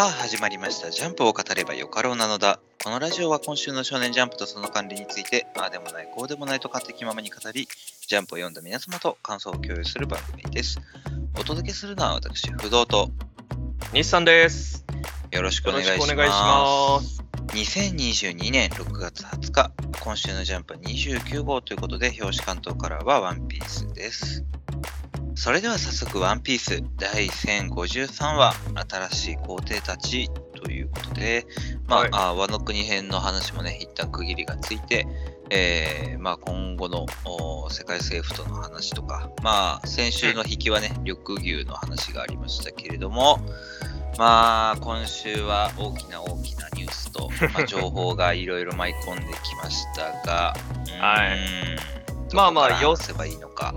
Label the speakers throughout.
Speaker 1: さあ始まりました。ジャンプを語ればよかろうなのだ。このラジオは今週の少年ジャンプとその管理について、ああでもない、こうでもないと勝手気ままに語り、ジャンプを読んだ皆様と感想を共有する番組です。お届けするのは私、不動と
Speaker 2: 日産です。
Speaker 1: よろしくお願いします。
Speaker 2: しくお願いします。
Speaker 1: 2022年6月20日、今週のジャンプは29号ということで、表紙関東からはワンピースです。それでは早速、ワンピース第1053話、新しい皇帝たちということで、まあ、
Speaker 2: はい。
Speaker 1: あ和の国編の話もね、一旦区切りがついて、えーまあ、今後のお世界政府との話とか、まあ、先週の引きはね、緑牛の話がありましたけれども、まあ、今週は大きな大きなニュースと、まあ、情報がいろいろ舞い込んできましたが、
Speaker 2: は
Speaker 1: い。
Speaker 2: まあまあ
Speaker 1: どこから話せばいいのか。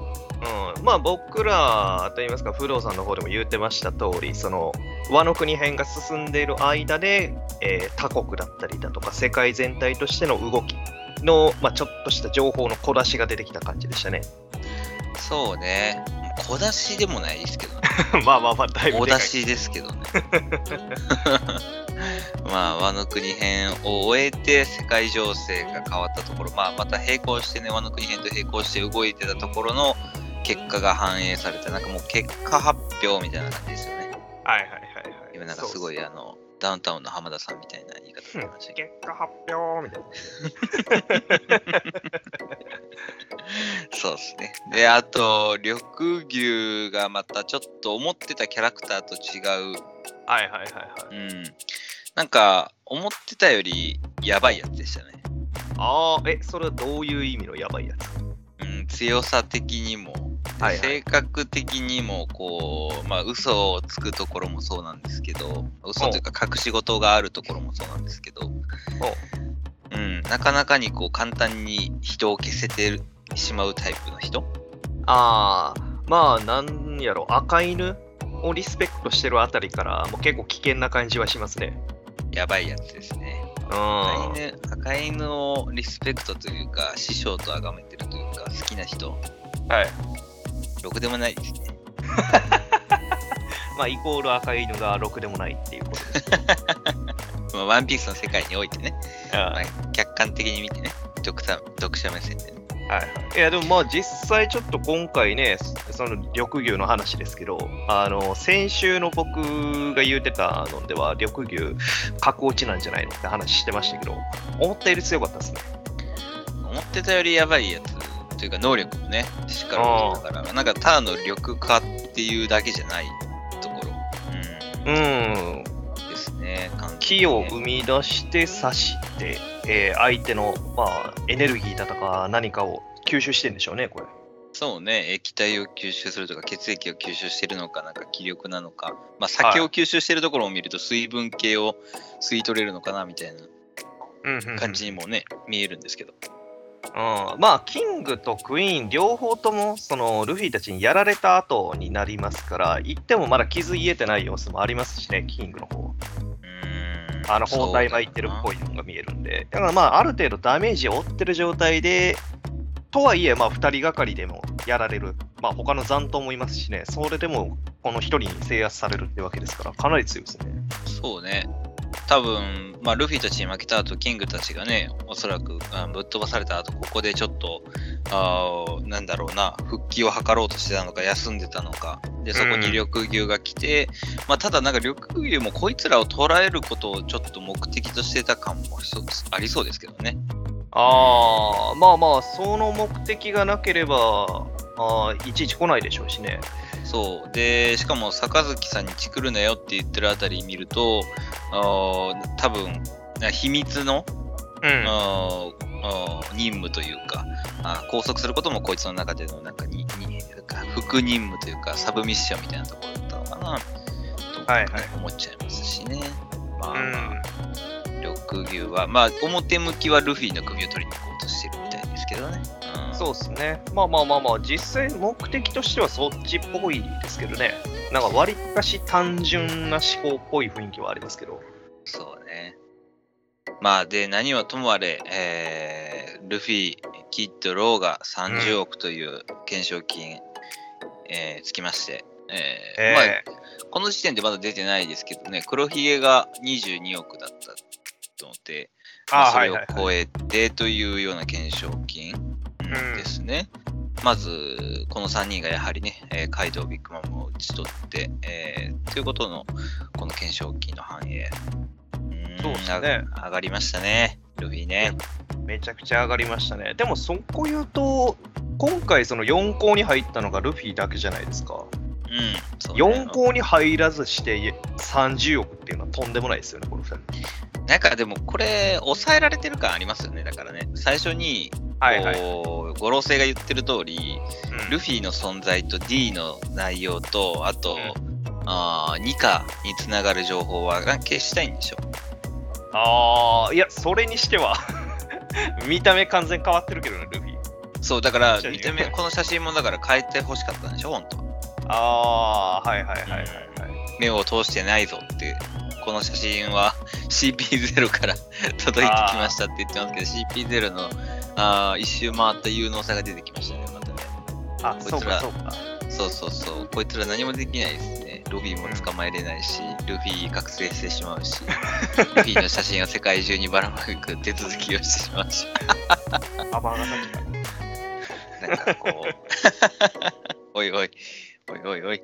Speaker 2: うん、まあ僕らといいますか、不動産の方でも言ってました通り、その和の国編が進んでいる間で、えー他国だったりだとか、世界全体としての動きの、まあ、ちょっとした情報の小出しが出てきた感じでしたね。
Speaker 1: そうね、小出しでもないですけどね。
Speaker 2: まあまあまあ、だいぶでかい
Speaker 1: 大出しですけどね。まあ、和の国編を終えて世界情勢が変わったところ、まあ、また並行してね、和の国編と並行して動いてたところの結果が反映された、なんかもう結果発表みたいな感じですよね。
Speaker 2: はいはいはいはい。
Speaker 1: 今なんかすごい、あの、ダウンタウンの浜田さんみたいな言い方
Speaker 2: そう
Speaker 1: になりましたけど。
Speaker 2: 結果発表みたいな。
Speaker 1: そうですね。で、あと、緑牛がまたちょっと思ってたキャラクターと違う
Speaker 2: はいはいはいはい。
Speaker 1: うん。なんか、思ってたよりやばいやつでしたね。
Speaker 2: ああ、え、それはどういう意味のやばいやつ？
Speaker 1: うん、強さ的にも、で
Speaker 2: はいはい。
Speaker 1: 性格的にも、こう、まあ、嘘をつくところもそうなんですけど、嘘というか隠し事があるところもそうなんですけど、う。ん、なかなかにこう簡単に人を消せてしまうタイプの人？
Speaker 2: ああ、まあ、なんやろ、赤犬をリスペクトしてるあたりから、もう結構危険な感じはしますね。
Speaker 1: やばいやつですね。
Speaker 2: うん。
Speaker 1: 赤犬赤犬をリスペクトというか、師匠と崇めてるというか、好きな人、
Speaker 2: はい。
Speaker 1: ろくでもないですね。
Speaker 2: まあ、イコール赤犬がろくでもないっていうことです。
Speaker 1: まあ、ワンピースの世界においてね、
Speaker 2: は
Speaker 1: まあ、客観的に見てね、読者読者目線でね。
Speaker 2: いはい。いや、でもまあ、実際ちょっと今回ね、その緑牛の話ですけど、あの、先週の僕が言うてたのでは、緑牛、格落ちなんじゃないのって話してましたけど、思ったより強かったですね。
Speaker 1: 思ってたよりやばいやつというか能力もね、しっかり持ってたから、なんかただの緑化っていうだけじゃないところ、
Speaker 2: うん。
Speaker 1: うん、ね。
Speaker 2: 木を生み出して刺して、えー相手の、まあ、エネルギーだとか何かを吸収してんでしょうね、これ。
Speaker 1: そうね、液体を吸収するとか、血液を吸収してるのか、なんか気力なのか、まあ、酒を吸収してるところを見ると、水分系を吸い取れるのかなみたいな
Speaker 2: うん
Speaker 1: 感じにもね、見えるんですけど。
Speaker 2: うん、まあ、キングとクイーン両方とも、その、ルフィたちにやられた後になりますから、言ってもまだ傷癒えてない様子もありますしね、キングの方。あの、包帯巻いてるっぽいのが見えるんで。だからまあ、ある程度ダメージを負ってる状態で、とはいえ、まあ、二人がかりでもやられる。まあ、他の残党もいますしね、それでも、この一人に制圧されるってわけですから、かなり強いですね。
Speaker 1: そうね。多分、まあ、ルフィたちに負けた後、キングたちがね、おそらくあぶっ飛ばされた後、ここでちょっと、あーなんだろうな、復帰を図ろうとしてたのか、休んでたのか、で、そこに緑牛が来て、まあ、ただなんか緑牛もこいつらを捉えることをちょっと目的としてた感もありそうですけどね。
Speaker 2: ああ、まあまあ、その目的がなければ、あーいちいち来ないでしょうしね。
Speaker 1: そう。で、しかも、坂月さんにチクるなよって言ってるあたり見ると、あー多分、な秘密の
Speaker 2: うん。
Speaker 1: あ任務というかあー拘束することもこいつの中でのなんかにに副任務というかサブミッションみたいなところだったのかなと
Speaker 2: はいはい
Speaker 1: 思っちゃいますしね。まあ
Speaker 2: うん
Speaker 1: まあ、緑牛は、まあ表向きはルフィの首を取りに行こうとしてるみたいですけどね。うん、
Speaker 2: そうですね。まあまあまあまあ、実際目的としてはそっちっぽいですけどね。なんか割かし単純な思考っぽい雰囲気はありますけど。
Speaker 1: そうね。まあで、何はともあれ、えールフィ、キッド、ローが30億という懸賞金、えーつきまして、えー
Speaker 2: え
Speaker 1: まあ、この時点でまだ出てないですけどね、黒ひげが22億だったので、まあそれを超えてというような懸賞金ですね。まず、この3人がやはりね、えーカイドウ、ビッグマムを討ち取って、えーということの、この懸賞金の反映。うん
Speaker 2: そうですね
Speaker 1: あ上がりましたね、ルフィね。
Speaker 2: めちゃくちゃ上がりましたね。でもそこ言うと、今回その4校に入ったのがルフィだけじゃないですか。
Speaker 1: うん、ね
Speaker 2: 4校に入らずして30億っていうのはとんでもないですよね、この2人。
Speaker 1: なんかでも、これ、抑えられてる感ありますよね、だからね。最初に、
Speaker 2: はいはい。
Speaker 1: 五老星が言ってる通り、
Speaker 2: うん
Speaker 1: ルフィの存在と D の内容と、あと、あーニカにつながる情報は消したいんでしょ。
Speaker 2: ああ、いや、それにしては 見た目完全変わってるけどね、ルフィ。
Speaker 1: そう、だから 見た目、この写真もだから変えてほしかったんでしょ、本当
Speaker 2: ああー、はいはいはいはいはい。
Speaker 1: 目を通してないぞって、この写真は CP0 から 届いてきましたって言ってますけど、CP0 のあー一周回った有能さが出てきましたね、またね。
Speaker 2: あ、
Speaker 1: こいつら
Speaker 2: かそうか。
Speaker 1: そうそうそう、こいつら何もできないですね。ロビーも捕まえれないし、ルフィ覚醒してしまうし、ルフィの写真を世界中にばらまく手続きをしてしまうし。なんかこう、おいおい、おいおいおい、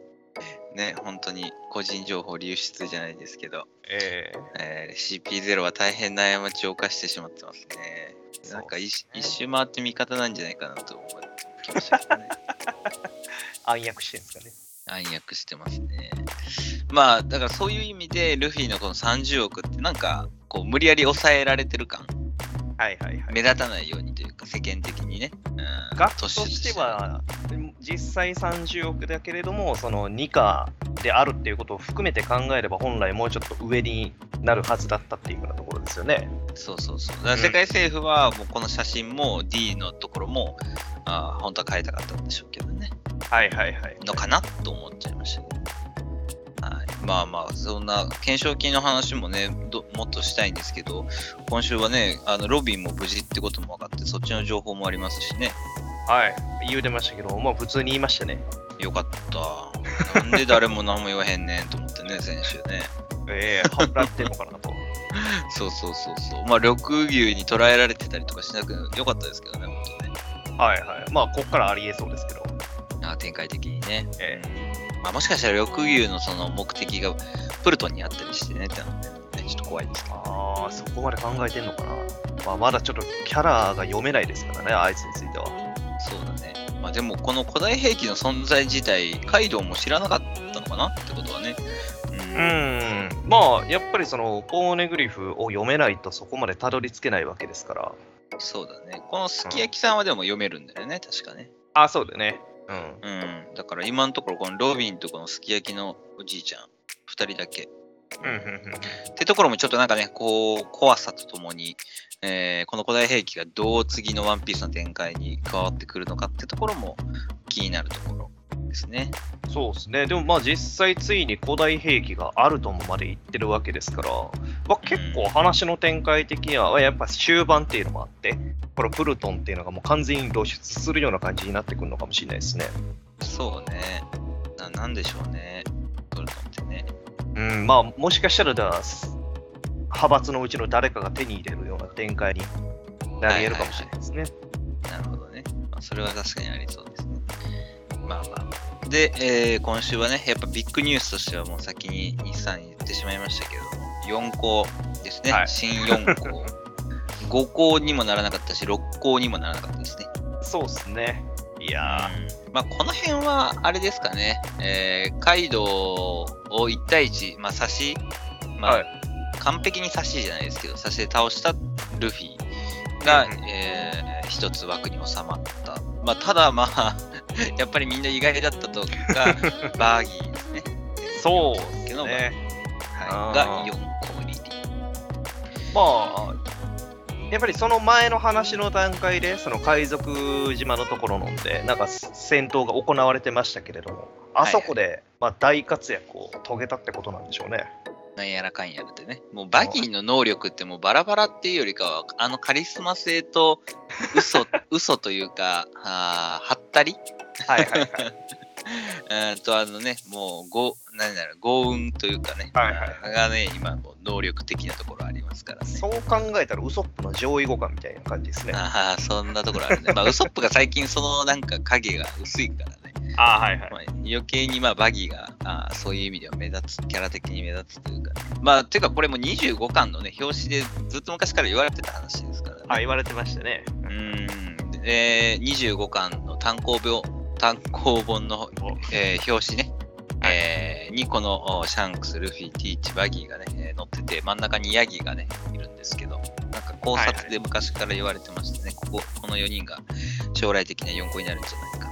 Speaker 1: ね、本当に個人情報流出じゃないですけど、
Speaker 2: え
Speaker 1: えー CP0 は大変な過ちを犯してしまってますね。
Speaker 2: え
Speaker 1: なんか一一周回って味方なんじゃないかなと思ってきましたね。
Speaker 2: 暗躍してるんですかね。
Speaker 1: 暗躍してますね。まあ、だからそういう意味で、ルフィのこの30億ってなんか、こう、無理やり抑えられてる感、
Speaker 2: はいはいはい。
Speaker 1: 目立たないようにというか、世間的にね。うん
Speaker 2: 額としては、実際30億だけれども、その2価であるっていうことを含めて考えれば、本来もうちょっと上になるはずだったっていうようなところですよね。
Speaker 1: そうそうそう。だから世界政府は、もうこの写真も D のところも、あー本当は変えたかったんでしょうけどね。
Speaker 2: はいはいはい。
Speaker 1: のかなと思っちゃいましたね。はい、まあまあ、そんな懸賞金の話もねど、もっとしたいんですけど、今週はね、あのロビンも無事ってことも分かって、そっちの情報もありますしね、
Speaker 2: はい。言うてましたけど、まあ普通に言いましたね。
Speaker 1: よかった。なんで誰も何も言わへんねんと思ってね、先週ね。
Speaker 2: ええー、はぶらってんのかなと。
Speaker 1: そうそうそうそう。まあ、緑牛に捉えられてたりとかしなくよかったですけどね、本当ね。
Speaker 2: はいはい。まあ、こっからありえそうですけど。
Speaker 1: あ展開的にね。
Speaker 2: え
Speaker 1: まあ、もしかしたら緑牛のその目的がプルトンにあったりしてね、ってのはねちょっと怖いですけど。
Speaker 2: ああ、そこまで考えてんのかな。まあ、まだちょっとキャラが読めないですからね、あいつについては。
Speaker 1: そうだね。まあでもこの古代兵器の存在自体、カイドウも知らなかったのかなってことはね。うん。
Speaker 2: まあ、やっぱりその、ポーネグリフを読めないとそこまでたどり着けないわけですから。
Speaker 1: そうだね。このすき焼きさんはでも読めるんだよね、確かね。
Speaker 2: あ、そうだね。うん。
Speaker 1: うん。だから今のところ、このロビンとこのすき焼きのおじいちゃん、二人だけ。
Speaker 2: うん、うん、うん。
Speaker 1: ってところもちょっとなんかね、こう、怖さとともに、えーこの古代兵器がどう次のワンピースの展開に加わってくるのかってところも気になるところですね。
Speaker 2: そうですね。でもまあ実際ついに古代兵器があるともまで言ってるわけですから、まあ、結構話の展開的にはやっぱ終盤っていうのもあって、このプルトンっていうのがもう完全に露出するような感じになってくるのかもしれないですね。
Speaker 1: そうね。ななんでしょうね。プルトンってね。
Speaker 2: うん、まあもしかしたらだ派閥のうちの誰かが手に入れるような展開になり得るかもしれないですね。
Speaker 1: なるほどね。まあ、それは確かにありそうですね。まあまあ。で、えー今週はね、やっぱビッグニュースとしてはもう先に日産言ってしまいましたけども、4校ですね。
Speaker 2: はい
Speaker 1: 新4校。5校にもならなかったし、6校にもならなかったですね。
Speaker 2: そうですね。いや
Speaker 1: うんまあ、この辺は、あれですかね、えーカイドウを1対1、まあ、差し、まあ
Speaker 2: はい
Speaker 1: 完璧に差しじゃないですけど、差しで倒したルフィが、
Speaker 2: うんうん
Speaker 1: えー一つ枠に収まった。まあ、ただ、まあ、やっぱりみんな意外だったとか、バーギーですね。
Speaker 2: ー、そうです
Speaker 1: けど
Speaker 2: ね。
Speaker 1: はい、
Speaker 2: あー
Speaker 1: が4個入り。
Speaker 2: まあ、やっぱりその前の話の段階で、その海賊島のところのんで、なんか戦闘が行われてましたけれども、あそこで、まあ、大活躍を遂げたってことなんでしょうね。
Speaker 1: なんやらかんやらってね。もうバギーの能力ってもうバラバラっていうよりかは、あのカリスマ性と嘘、嘘というか、あーはったり？
Speaker 2: はいはいはい。
Speaker 1: えーっと、あのね、もう、ご、何だろう、豪運というかね、
Speaker 2: はいはい
Speaker 1: がね、今、もう能力的なところありますからね。
Speaker 2: そう考えたらウソップの上位互換みたいな感じですね。
Speaker 1: ああ、そんなところあるね。まあ、ウソップが最近、そのなんか影が薄いからね。
Speaker 2: ああ、はいはい。
Speaker 1: まあ、余計にまあバギーがあーそういう意味では目立つ、キャラ的に目立つというか、まあ、ていうかこれも25巻のね、表紙でずっと昔から言われてた話ですからね。
Speaker 2: あ、言われてましたね。
Speaker 1: うーん。で、25巻の単行本、単行本の、えー表紙ね、えーにこのおシャンクス、ルフィ、ティーチ、バギーがね、えー載ってて、真ん中にヤギがね、いるんですけど、なんか考察で昔から言われてましてね、ここ、この4人が将来的な四皇になるんじゃないか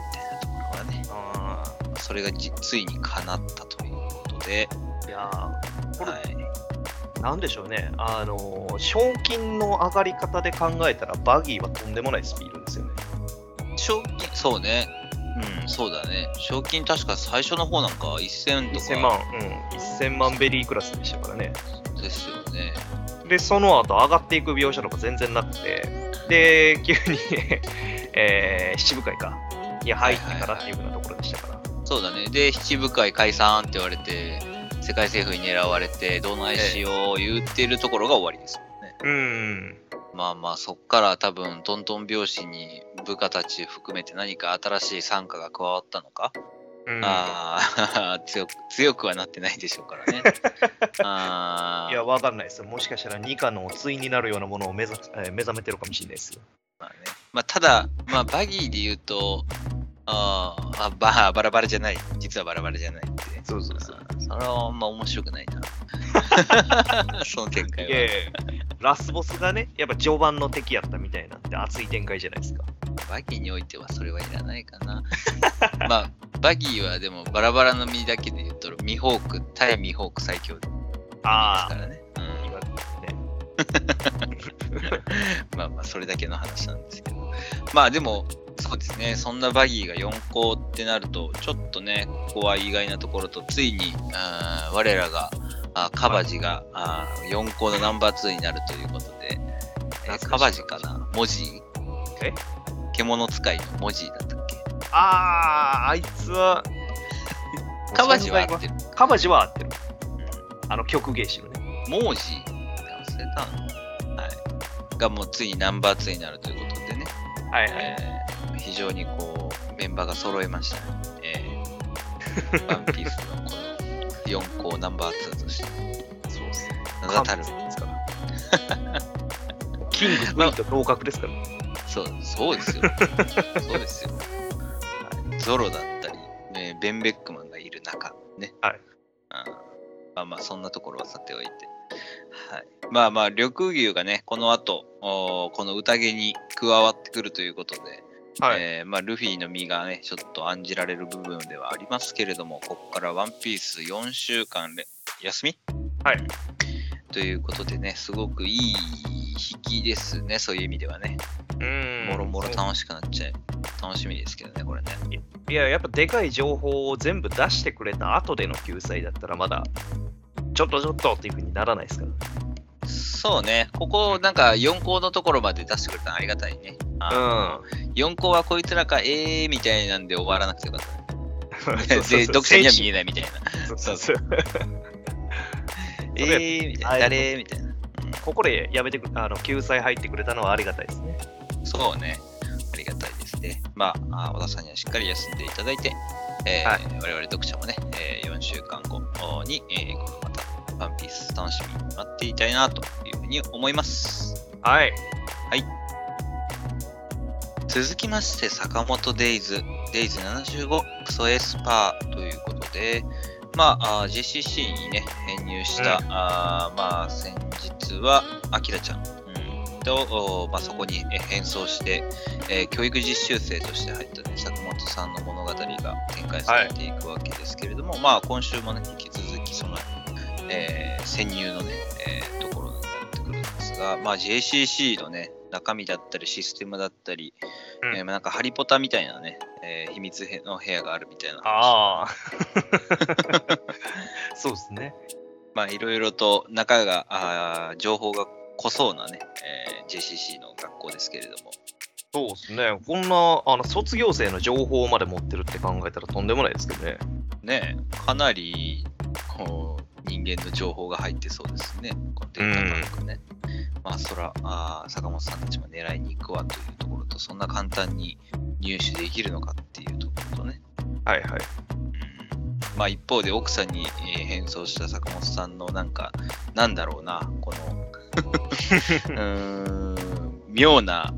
Speaker 1: それがじついに叶ったということで、
Speaker 2: ーいやーこれ、
Speaker 1: はい、
Speaker 2: なんでしょうね。あのー、賞金の上がり方で考えたら、バギーはとんでもないスピードですよね。
Speaker 1: 賞金、そうね、うん、そうだね、賞金確か最初の方なんか1000とか
Speaker 2: 1000万、うん。1000万ベリークラスでしたからね。
Speaker 1: ですよね。
Speaker 2: で、その後上がっていく描写とか全然なくて、で、急に、えー、七部会か。に入ってからっていうふうなところでしたから。
Speaker 1: そうだね。で、七部会解散って言われて、世界政府に狙われて、どないしよう言ってるところが終わりですもんね。
Speaker 2: うん。
Speaker 1: まあまあ、そっから多分、トントン拍子に部下たち含めて何か新しい傘下が加わったのか、
Speaker 2: うん、
Speaker 1: ああ、強く、強くはなってないでしょうからね。あ
Speaker 2: いや、わかんないですよ。もしかしたらニカの対になるようなものを目ざ、えー目覚めてるかもしれないですよ。
Speaker 1: まあね。まあ、ただ、まあ、バギーで言うと、あーあバ、バラバラじゃない。実はバラバラじゃないって。
Speaker 2: そうそうそう。
Speaker 1: それはあんま面白くないな。その展開は。
Speaker 2: いやいやラスボスがね、やっぱ序盤の敵やったみたいなんて熱い展開じゃないですか。
Speaker 1: バギーにおいてはそれはいらないかな。まあ、バギーはでもバラバラの実だけで言うと、ミホーク、対ミホーク最強です
Speaker 2: あ
Speaker 1: からね。うん
Speaker 2: 今ね。
Speaker 1: まあまあ、それだけの話なんですけど。まあでも、そうですね、そんなバギーが4校ってなると、ちょっとね、ここは意外なところと、ついに、あー我らが、あカバジが、あ4校のナンバー2になるということで、えーカバジかな？文字。
Speaker 2: え？
Speaker 1: 獣使いの文字だったっけ？
Speaker 2: あー、あいつは、
Speaker 1: カバジは合ってる。
Speaker 2: カバジは合ってる。
Speaker 1: うん。
Speaker 2: あの曲芸師のね。
Speaker 1: モージーって忘れたのはい。がもうついにナンバー2になるということでね、
Speaker 2: はいはい。
Speaker 1: えー非常にこう、メンバーが揃いましたね。えー、ワンピースのこの4校ナンバー2として、
Speaker 2: そうです。
Speaker 1: 名だたる、
Speaker 2: ですから。キング、クイーンと同格ですから。
Speaker 1: そう、そうですよ。そうですよ。はいゾロだったり、ね、ベン・ベックマンがいる中、ね。
Speaker 2: はい
Speaker 1: あーまあまあ、そんなところはさておいて。はい。まあまあ、緑牛がね、この後、この宴に加わってくるということで、
Speaker 2: はい。
Speaker 1: えーまあ、ルフィの身がね、ちょっと案じられる部分ではありますけれども、ここからワンピース4週間で休み？
Speaker 2: はい。
Speaker 1: ということでね、すごくいい引きですね、そういう意味ではね。
Speaker 2: うん。
Speaker 1: もろもろ楽しくなっちゃい、楽しみですけどね、これね。
Speaker 2: いや、やっぱでかい情報を全部出してくれた後での救済だったら、まだ、ちょっとちょっとっていう風にならないですから。
Speaker 1: そうね、ここなんか4校のところまで出してくれたのありがたいね。あの4校はこいつらか、えーみたいなんで終わらなくてよかった で、読者には見えないみたいな。
Speaker 2: そうそうそう。
Speaker 1: えーみたいな。誰みたいな。
Speaker 2: ここでやめてくあの救済入ってくれたのはありがたいですね。
Speaker 1: そうね。ありがたいですね。まあ、あ小田さんにはしっかり休んでいただいて、えー
Speaker 2: はい
Speaker 1: 我々読者もね、えー4週間後に、えーこのまた、ワンピース楽しみに待っていたいなというふうに思います。
Speaker 2: はい。
Speaker 1: 続きまして、坂本デイズ、デイズ75、クソエスパーということで、まあ、あー JCC にね、編入した、
Speaker 2: うん。
Speaker 1: あーまあ、先日は、アキラちゃん、うん、と、おまあ、そこにえ変装して、えー教育実習生として入った、ね、坂本さんの物語が展開されていくわけですけれども、まあ、今週もね、引き続き、その、えー潜入のね、えーところになってくるんですが、まあ、JCC のね、中身だったり、システムだったり、
Speaker 2: うん
Speaker 1: えーなんかハリポタみたいなね、えー秘密への部屋があるみたいな。
Speaker 2: ああ。そうですね。
Speaker 1: まあいろいろと中が、あー情報が濃そうなね、えー JCC の学校ですけれども、
Speaker 2: そうですね。こんなあの卒業生の情報まで持ってるって考えたらとんでもないですけどね。
Speaker 1: ねかなりこう人間の情報が入ってそうですね。このデータバンクね。まあそらあー坂本さんたちも狙いに行くわというところと、そんな簡単に入手できるのかっていうところとね。
Speaker 2: はいはい。
Speaker 1: うんまあ一方で奥さんに、えー変装した坂本さんのなんか、なんだろうな、この うーん、妙な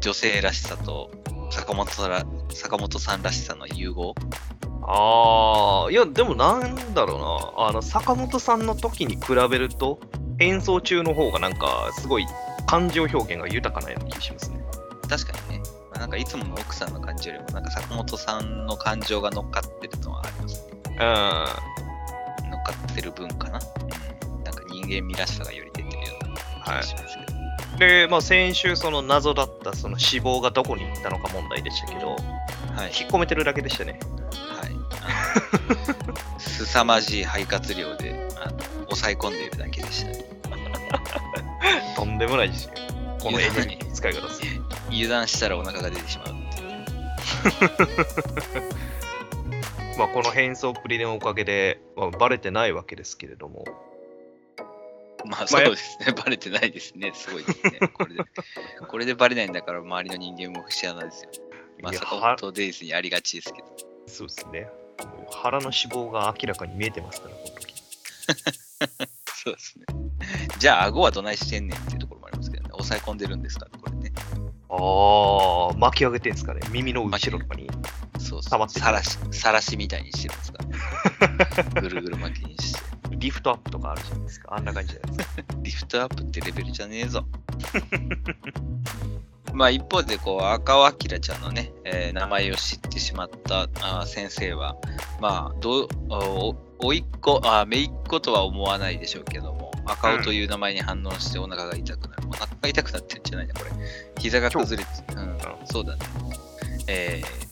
Speaker 1: 女性らしさと坂本ら坂本さんらしさの融合？
Speaker 2: ああ、いや、でもなんだろうな。あの、坂本さんの時に比べると、演奏中の方がなんか、すごい感情表現が豊かなような気しますね。
Speaker 1: 確かにね、まあなんかいつもの奥さんの感じよりも、なんか坂本さんの感情が乗っかってるのはありますね。
Speaker 2: うん。
Speaker 1: 乗っかってる分かな。うん、なんか人間味らしさがより出てるような気がしますけど。
Speaker 2: で、まあ、先週、その謎だったその死亡がどこに行ったのか問題でしたけど、
Speaker 1: はい。
Speaker 2: 引っ込めてるだけでしたね。
Speaker 1: はい。あの 凄まじい肺活量であの抑え込んでいるだけでしたね。
Speaker 2: とんでもないですよ。このエネルギーの使い方です。
Speaker 1: 油断したらお腹が出てしまう。
Speaker 2: まあ、この変装っぷりのおかげで、まあ、バレてないわけですけれども、
Speaker 1: まあそうですね、バレてないですね、すごいですね。これで、これでバレないんだから周りの人間も節穴ですよ。まあ、
Speaker 2: いや
Speaker 1: 坂本デイズにありがちですけど。
Speaker 2: そうですね。腹の脂肪が明らかに見えてますから、この時。
Speaker 1: そうですね。じゃあ、顎はどないしてんねんっていうところもありますけどね。抑え込んでるんですか、こ。
Speaker 2: ああ、巻き上げてんすかね。耳の後ろとかに。
Speaker 1: そうそう。さらし、さらしみたいにしてますから、ね。ぐるぐる巻きにして。
Speaker 2: リフトアップとかあるじゃないですか。あんな感じじゃないですか。
Speaker 1: リフトアップってレベルじゃねえぞ。まあ一方でこう赤尾明ちゃんのね、えー名前を知ってしまったあー先生は、まあどうおおいっ子あー姪っ子とは思わないでしょうけども、赤尾という名前に反応してお腹が痛くなる。お腹が痛くなってるんじゃないな、これ。膝が崩れて、うん、そうだね。えー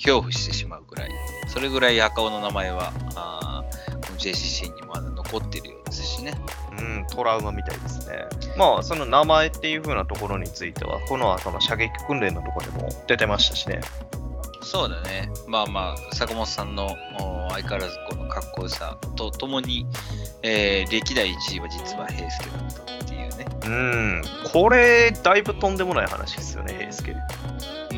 Speaker 1: 恐怖してしまうぐらい。それぐらい赤尾の名前は、あーこの JCC にもまだ残ってるようですしね。
Speaker 2: うん、トラウマみたいですね。まあ、その名前っていう風なところについては、この後の射撃訓練のところでも出てましたしね。
Speaker 1: そうだね。まあまあ、坂本さんのお相変わらずこのかっこよさとともに、えー歴代1位は実は平介だったっていうね。
Speaker 2: うん、これ、だいぶとんでもない話ですよね、平介。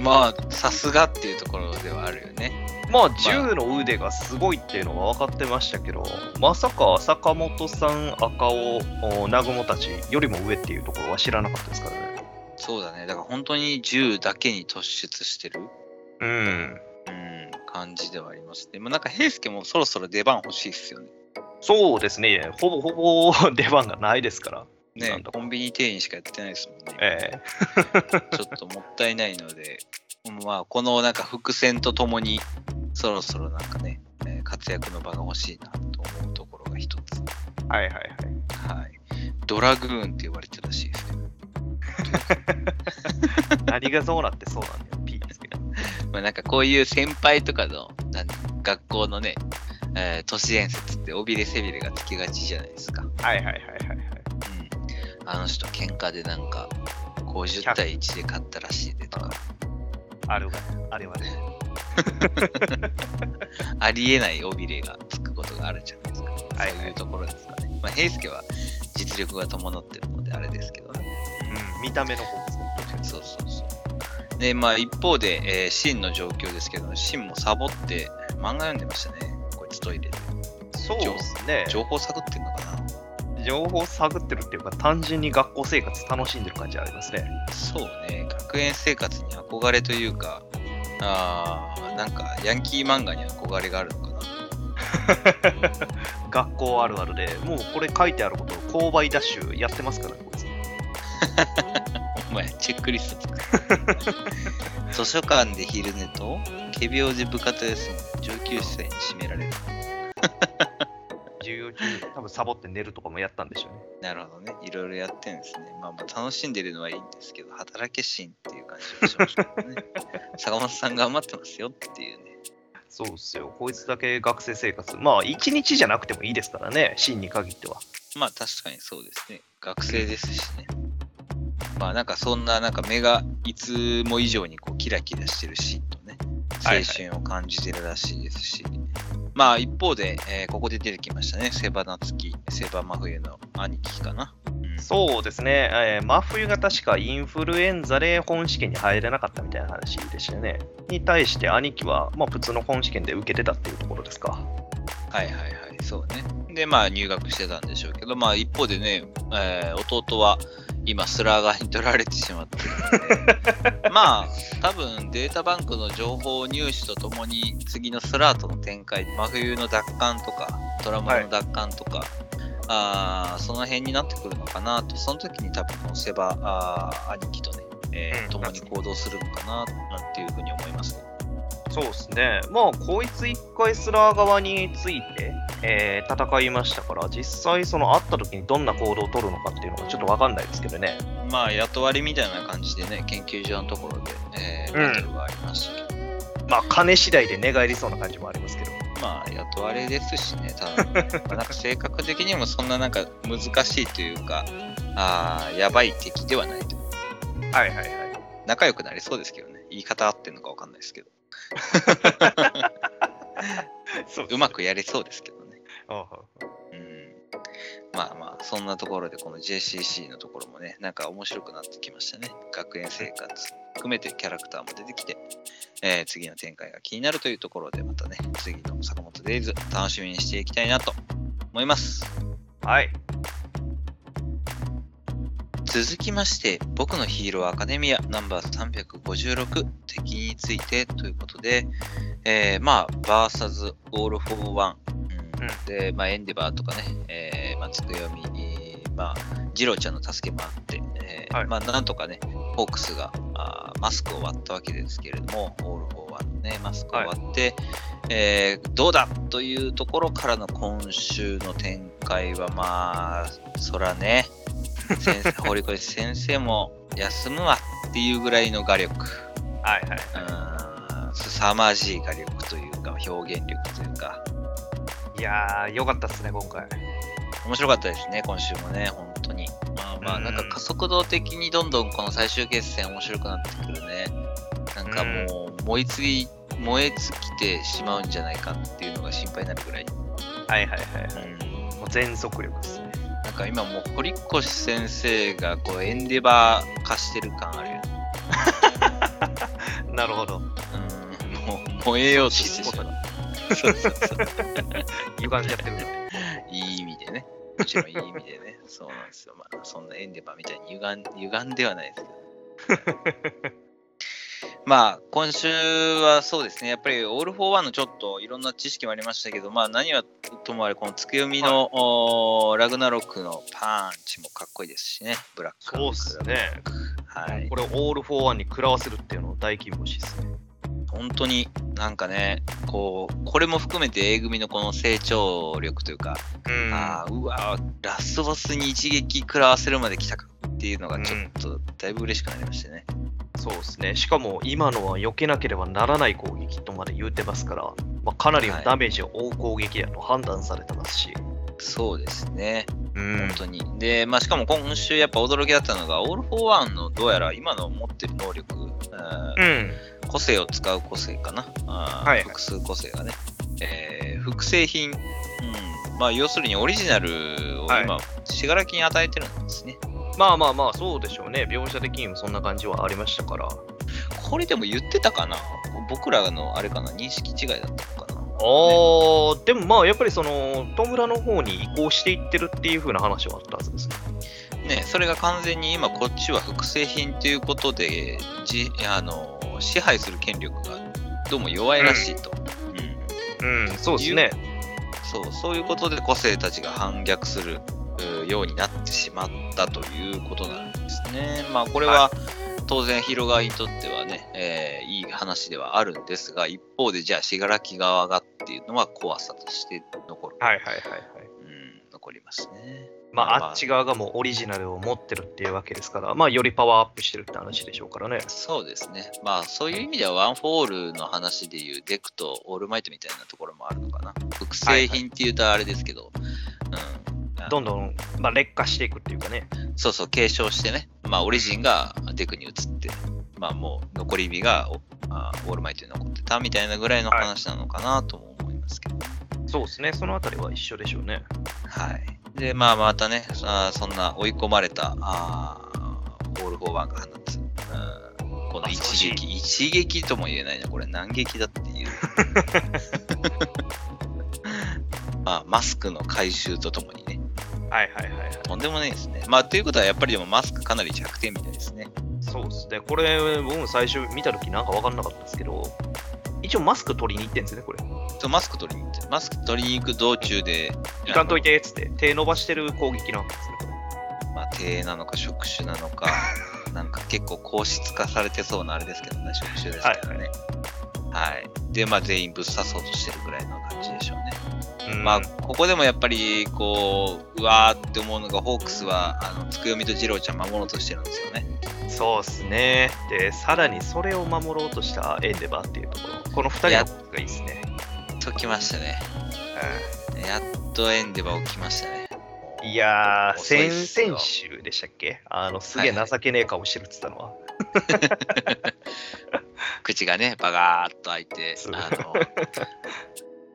Speaker 1: まあ、さすがっていうところではあるよね。
Speaker 2: まあ、銃の腕がすごいっていうのは分かってましたけど、まさか坂本さん、赤尾、お南雲たちよりも上っていうところは知らなかったですからね。
Speaker 1: そうだね。だから本当に銃だけに突出してる、
Speaker 2: うん。
Speaker 1: うん、感じではありますね。まあなんか平介もそろそろ出番欲しいっすよね。
Speaker 2: そうですね、ほぼほぼ 出番がないですから。
Speaker 1: ねコンビニ店員しかやってないですもんね。
Speaker 2: え
Speaker 1: ちょっともったいないので、まあ、このなんか伏線とともに、そろそろなんかね、えー活躍の場が欲しいなと思うところが一つ。
Speaker 2: えはいはいはい。
Speaker 1: はい。ドラグーンって呼ばれてるらしいですけど、
Speaker 2: 何がそうなってそうなんだよ。
Speaker 1: まあ、なんかこういう先輩とかのなん学校のね、えー都市伝説って尾びれ背びれがつきがちじゃないですか。
Speaker 2: はいはいはいはいはい。
Speaker 1: うん。あの人喧嘩でなんか50対1で勝ったらしいでとか、
Speaker 2: あるわ、あれはね。
Speaker 1: ありえない尾びれがつくことがあるじゃないですか。
Speaker 2: はい
Speaker 1: そういうところですかね。まあ、平介は実力が伴ってるのであれですけどね。
Speaker 2: うん、見た目の方ですね。
Speaker 1: そうそうそう。で、まあ一方で、えー、シンの状況ですけど、シンもサボって漫画読んでましたね。こいつトイレで。
Speaker 2: そうですね。
Speaker 1: 情報探ってんのかな
Speaker 2: 情報を探ってるっていうか、単純に学校生活楽しんでる感じありますね。
Speaker 1: そうね。学園生活に憧れというか、あーなんかヤンキー漫画に憧れがあるのかな。
Speaker 2: 学校あるあるで、もうこれ書いてあること、購買ダッシュやってますからね、こいつ。
Speaker 1: お前、チェックリスト 図書館で昼寝と、仮病で部活休み、上級生に締められる。
Speaker 2: 授業中、多分サボって寝るとかもやったんでしょうね。
Speaker 1: なるほどね。いろいろやってるんですね。まあまあ楽しんでるのはいいんですけど、働けしんっていう感じがしましたけどね。坂本さん頑張ってますよっていうね。
Speaker 2: そうっすよ。こいつだけ学生生活。まあ、一日じゃなくてもいいですからね、真に限っては。
Speaker 1: まあ確かにそうですね。学生ですしね。まあなんかそんななんか目がいつも以上にこうキラキラしてるシーンとね、青春を感じてるらしいですし、まあ一方で、えーここで出てきましたね、セバナツキ、セバ真冬の兄貴かな。うん
Speaker 2: そうですね、えー真冬が確かインフルエンザで本試験に入れなかったみたいな話でしたよね。に対して兄貴は、まあ、普通の本試験で受けてたっていうところですか。
Speaker 1: はいはいはい、そうね。で、まあ入学してたんでしょうけど、まあ一方でね、えー弟は今スラーガーに取られてしまってるので、まあ多分データバンクの情報入手とともに次のスラートの展開、真冬の奪還とか、トラマの奪還とか、あーその辺になってくるのかなと、その時に多分このセバあー兄貴とね、えー
Speaker 2: うん
Speaker 1: 共に行動するのかななんていうふうに思いますね。
Speaker 2: そうですね。まあ、こいつ一回スラー側について、えー戦いましたから、実際その会った時にどんな行動を取るのかっていうのがちょっとわかんないですけどね。
Speaker 1: まあ雇われみたいな感じでね、研究所のところで、えー
Speaker 2: うん
Speaker 1: バトルがありましたけど、
Speaker 2: まあ、金次第で寝返りそうな感じもありますけど。
Speaker 1: まあ雇われですしね、ただ、まあなんか性格的にもそんななんか難しいというか、あーやばい敵ではないと。
Speaker 2: はいはいはい。
Speaker 1: 仲良くなりそうですけどね、言い方合ってんのかわかんないですけど、
Speaker 2: そう
Speaker 1: うまくやれそうですけどうんまあまあ、そんなところで、この JCC のところもね、なんか面白くなってきましたね。学園生活含めてキャラクターも出てきて、えー次の展開が気になるというところで、またね、次の坂本デイズ、楽しみにしていきたいなと思います。
Speaker 2: はい。
Speaker 1: 続きまして、僕のヒーローアカデミアナンバー356敵についてということで、えー、まあ、バーサズオールフォーワン、で、まあ、エンデバーとかね、えー、まあ、つくよみ、えーまあ、ジローちゃんの助けもあって、えー
Speaker 2: はい。
Speaker 1: まあ、なんとかね、ホークスがあーマスクを割ったわけですけれども、オールフォーワンのね、マスクを割って、えーどうだというところからの今週の展開は、まあ、そらね、先生 堀越先生も休むわっていうぐらいの画力、
Speaker 2: はいはい。
Speaker 1: うーん凄まじい画力というか、表現力というか、
Speaker 2: いやー、よかったっすね、今回。
Speaker 1: 面白かったですね、今週もね、本当に。まあまあ、
Speaker 2: うん
Speaker 1: なんか加速度的にどんどんこの最終決戦面白くなってくるね。なんかもう、燃えつぎ、燃え尽きてしまうんじゃないかっていうのが心配になるぐらい。
Speaker 2: はいはいはいはい。
Speaker 1: うん
Speaker 2: もう全速力ですね。
Speaker 1: なんか今もう堀越先生がこうエンデバー化してる感あるよね。
Speaker 2: なるほど。
Speaker 1: うん、もう燃えようとしてしまう。そうそうそう。
Speaker 2: 歪んじゃってる。
Speaker 1: いい意味でね。もちろんいい意味でね。そうなんですよ。まあ、そんなエンデバーみたいに歪ん歪んではないですけど。まあ、今週はそう。ですね。やっぱりオール・フォー・ワンのちょっといろんな知識もありましたけど、まあ何はともあれ、このツクヨミの、おーラグナロックのパンチもかっこいいですしね。ブラック。
Speaker 2: そうっすね。
Speaker 1: はい。
Speaker 2: これオール・フォー・ワンに食らわせるっていう。のを大金星ですね。
Speaker 1: 本当になんかね、こう、これも含めて A 組のこの成長力というか、
Speaker 2: うん
Speaker 1: あーうわーラスボスに一撃食らわせるまで来たかっていうのがちょっとだいぶ嬉しくなりましたね。
Speaker 2: そうですね。しかも今のは避けなければならない攻撃とまで言うてますから、まあ、かなりのダメージを負う攻撃だと判断されてますし。
Speaker 1: そうですね、
Speaker 2: うん
Speaker 1: 本当に。で、まあ、しかも今週やっぱ驚きだったのが、オール・フォー・ワンのどうやら今の持ってる能力、
Speaker 2: うん。
Speaker 1: 個性を使う個性かな、
Speaker 2: はいはい。
Speaker 1: 複数個性がね、えー複製品、うん。まあ、要するにオリジナルを
Speaker 2: はい。
Speaker 1: 今、死柄木に与えてるんですね。
Speaker 2: まあまあまあ、そうでしょうね。描写的にもそんな感じはありましたから。
Speaker 1: これでも言ってたかな？僕らのあれかな？認識違いだったのかな？
Speaker 2: あー、でもまあ、やっぱりその、戸村の方に移行していってるっていう風な話はあったはずですね。
Speaker 1: ね、それが完全に今こっちは複製品ということでじあの支配する権力がどうも弱いらしいと、うん
Speaker 2: うん、そうですね。
Speaker 1: そうそういうことで個性たちが反逆するうようになってしまったということなんですね。まあこれは当然ヒーロー側にとってはね、えーいい話ではあるんですが一方でじゃあ死柄木側がっていうのは怖さとして残る、
Speaker 2: はいはいはいはい。
Speaker 1: うん、残りますね。
Speaker 2: まあ、あっち側がもうオリジナルを持ってるっていうわけですから、まあ、よりパワーアップしてるって話でしょうからね。
Speaker 1: そうですね。まあそういう意味ではワン・フォー・オールの話でいうデクとオールマイトみたいなところもあるのかな。複製品っていうとあれですけど、うん。
Speaker 2: どんどん、まあ、劣化していくっていうかね。
Speaker 1: そうそう、継承してね。ままあ、オリジンがデクに移って、まあ、もう残り火がおあオールマイトに残ってたみたいなぐらいの話なのかなとも思いますけど。
Speaker 2: そうですね、そのあたりは一緒でしょうね。
Speaker 1: はい。で、まあ、またね、あーそんな追い込まれた、あーオール・フォー・ワンが放つ、うんこの一撃、一撃とも言えないな、これ何撃だっていう。まあ、マスクの回収とともにね、
Speaker 2: はいはいはいはい。
Speaker 1: とんでもないですね。まあ、ということは、やっぱりでもマスクかなり弱点みたいですね。
Speaker 2: そうですね、これ、僕も最初見たときなんか分かんなかったですけど、一応マスク取りに行ってんですね、これ。
Speaker 1: そうマスク取りに行って、マスク取りに行く道中で、
Speaker 2: 行かんといてっつって、手伸ばしてる攻撃なわけですね、これ。
Speaker 1: まあ、手なのか職種なのか、なんか結構硬質化されてそうなあれですけどね、職種ですからね。はい、で、まあ、全員ぶっ刺そうとしてるぐらいの感じでしょうね。
Speaker 2: うん
Speaker 1: まあ、ここでもやっぱり、こう、うわーって思うのが、ホークスは、あの、つくよみと次郎ちゃん守ろうとしてるんですよね。
Speaker 2: そうですね。で、さらにそれを守ろうとしたエンデバーっていうところ、この2人のがいいですね。
Speaker 1: ときましたね。やっとエンデバー起きましたね。
Speaker 2: いやー、先々週でしたっけ？あの、すげえ情けねえ顔してるって言ったのは。
Speaker 1: 口がね、バガーっと開いて
Speaker 2: そう、
Speaker 1: あの、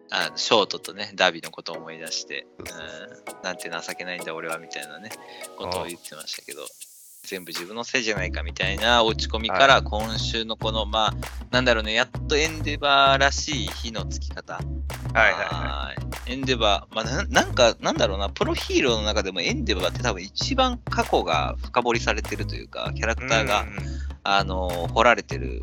Speaker 1: あのショートとね、ダビのことを思い出して、
Speaker 2: う
Speaker 1: ん、なんて情けないんだ俺はみたいなね、ことを言ってましたけど、全部自分のせいじゃないかみたいな落ち込みから、今週のこの、まあ、なんだろうね、やっとエンデバーらしい火のつき方。
Speaker 2: はいはいは
Speaker 1: はいエンデバー、まあな、なんか、なんだろうな、プロヒーローの中でもエンデバーって多分一番過去が深掘りされてるというか、キャラク
Speaker 2: い。
Speaker 1: ターが、
Speaker 2: うん
Speaker 1: あの、掘られてる、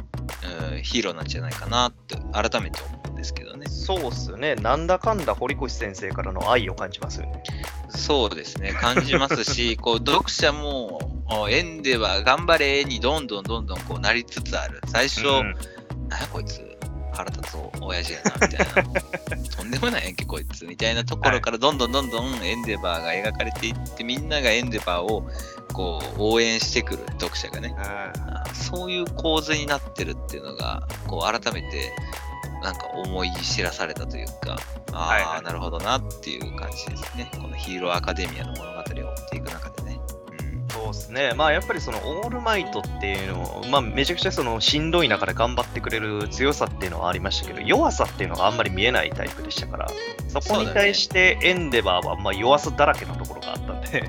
Speaker 1: うんヒーローなんじゃないかなって、改めて思うんですけどね。
Speaker 2: そうっすよね。なんだかんだ堀越先生からの愛を感じますよね。
Speaker 1: そうですね、感じますし、こう、読者も、おエンデバー頑張れにどんどんどんどんこうなりつつある。最初、
Speaker 2: うん
Speaker 1: なこいつ、腹立つ親父やな、みたいな。とんでもないやんけ、こいつ、みたいなところからどんどんどんどんエンデバーが描かれていって、みんながエンデバーをこう応援してくる読者がね。あそういう構図になってるっていうのが、こう改めて、なんか思い知らされたというか、ああ、なるほどなっていう感じですね。このヒーローアカデミアの物語を追っていく中で
Speaker 2: そうですね。まあやっぱりそのオールマイトっていうのも、まあめちゃくちゃそのしんどい中で頑張ってくれる強さっていうのはありましたけど、弱さっていうのがあんまり見えないタイプでしたから、そこに対してエンデバーはまあ弱さだらけのところがあったんで、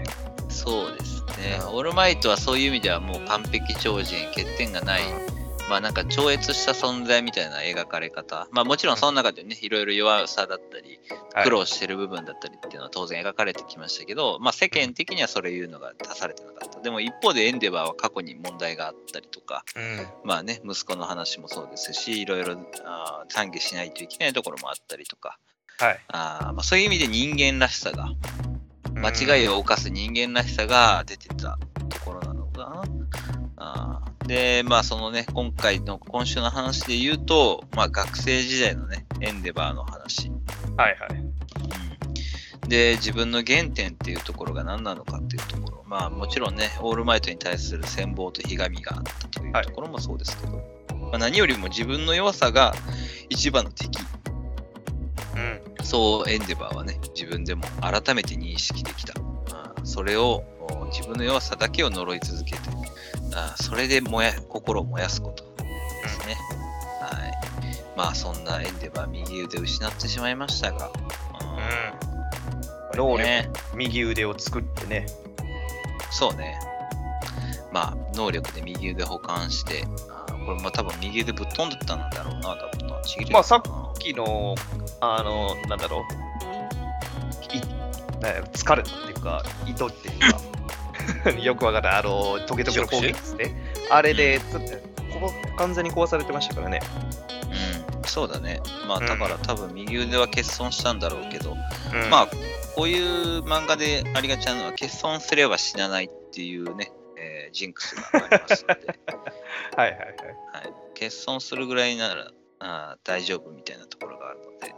Speaker 1: そうですね。
Speaker 2: うん
Speaker 1: オールマイトはそういう意味ではもう完璧超人、欠点がない、まあなんか超越した存在みたいな描かれ方。まあもちろんその中でね、いろいろ弱さだったり、
Speaker 2: はい。
Speaker 1: 苦労してる部分だったりっていうのは当然描かれてきましたけど、まあ世間的にはそれいうのが出されてなかった。でも一方でエンデバーは過去に問題があったりとか、
Speaker 2: うん。
Speaker 1: まあね、息子の話もそうですし、いろいろ懺悔しないといけないところもあったりとか、
Speaker 2: はい。
Speaker 1: あーまあ、そういう意味で人間らしさが、間違いを犯す人間らしさが出てたで、まあそのね、今回の今週の話で言うと、まあ学生時代のね、エンデバーの話。
Speaker 2: はいはい。
Speaker 1: うんで、自分の原点っていうところが何なのかっていうところ。まあもちろんね、オールマイトに対する羨望とひがみがあったという
Speaker 2: はい
Speaker 1: ところもそうですけど、まあ、何よりも自分の弱さが一番の敵。
Speaker 2: うん
Speaker 1: そうエンデバーはね、自分でも改めて認識できた。あーそれを、お自分の弱さだけを呪い続けて、あーそれで燃や心を燃やすことですね。はい。まあそんなエンデバー右腕を失ってしまいましたが、うん
Speaker 2: 能力
Speaker 1: ね、
Speaker 2: 右腕を作ってね。
Speaker 1: そうね。まあ、能力で右腕保管して、あーこれも多分右腕ぶっ飛んでたんだろうな、多分な。ちぎれ
Speaker 2: まあさっきの、あの、なんだろう、いね疲れたっていうか、糸っていうか、よくわかんない、あの、トゲトゲの攻撃ですね。あれで、つここ完全に壊されてましたからね。
Speaker 1: うん、そうだね。まあ、
Speaker 2: うん。
Speaker 1: だから多分右腕は欠損したんだろうけど、
Speaker 2: うん。
Speaker 1: まあ、こういう漫画でありがちなのは、欠損すれば死なないっていうね、えージンクスがありますので、
Speaker 2: はいはいはい。
Speaker 1: はい、欠損するぐらいならあー大丈夫みたいなところがあるので、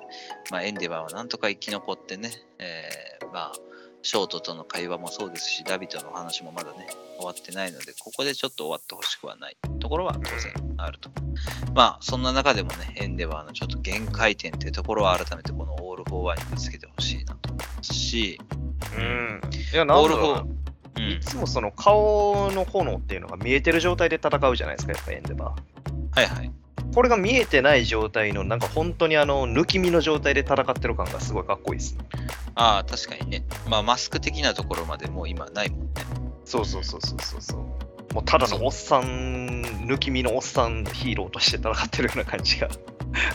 Speaker 1: まあ、エンデバーはなんとか生き残ってね、えーまあ、焦凍との会話もそうですし、荼毘との話もまだね、終わってないので、ここでちょっと終わってほしくはないところは当然あると。まあ、そんな中でもね、エンデバーのちょっと限界点っていうところは改めてこのオール・フォー・ワンにぶつけてほしいなと思いますし、
Speaker 2: うん。いや、なんだろう
Speaker 1: うん
Speaker 2: いつもその顔の炎っていうのが見えてる状態で戦うじゃないですか、やっぱエンデバー。
Speaker 1: はいはい。
Speaker 2: これが見えてない状態の、なんか本当にあの、抜き身の状態で戦ってる感がすごいかっこいいですね。
Speaker 1: ああ、確かにね。まあ、マスク的なところまでもう今ないもんね。
Speaker 2: そうそうそうそうそうそう。もうただのおっさん、抜き身のおっさんヒーローとして戦ってるような感じが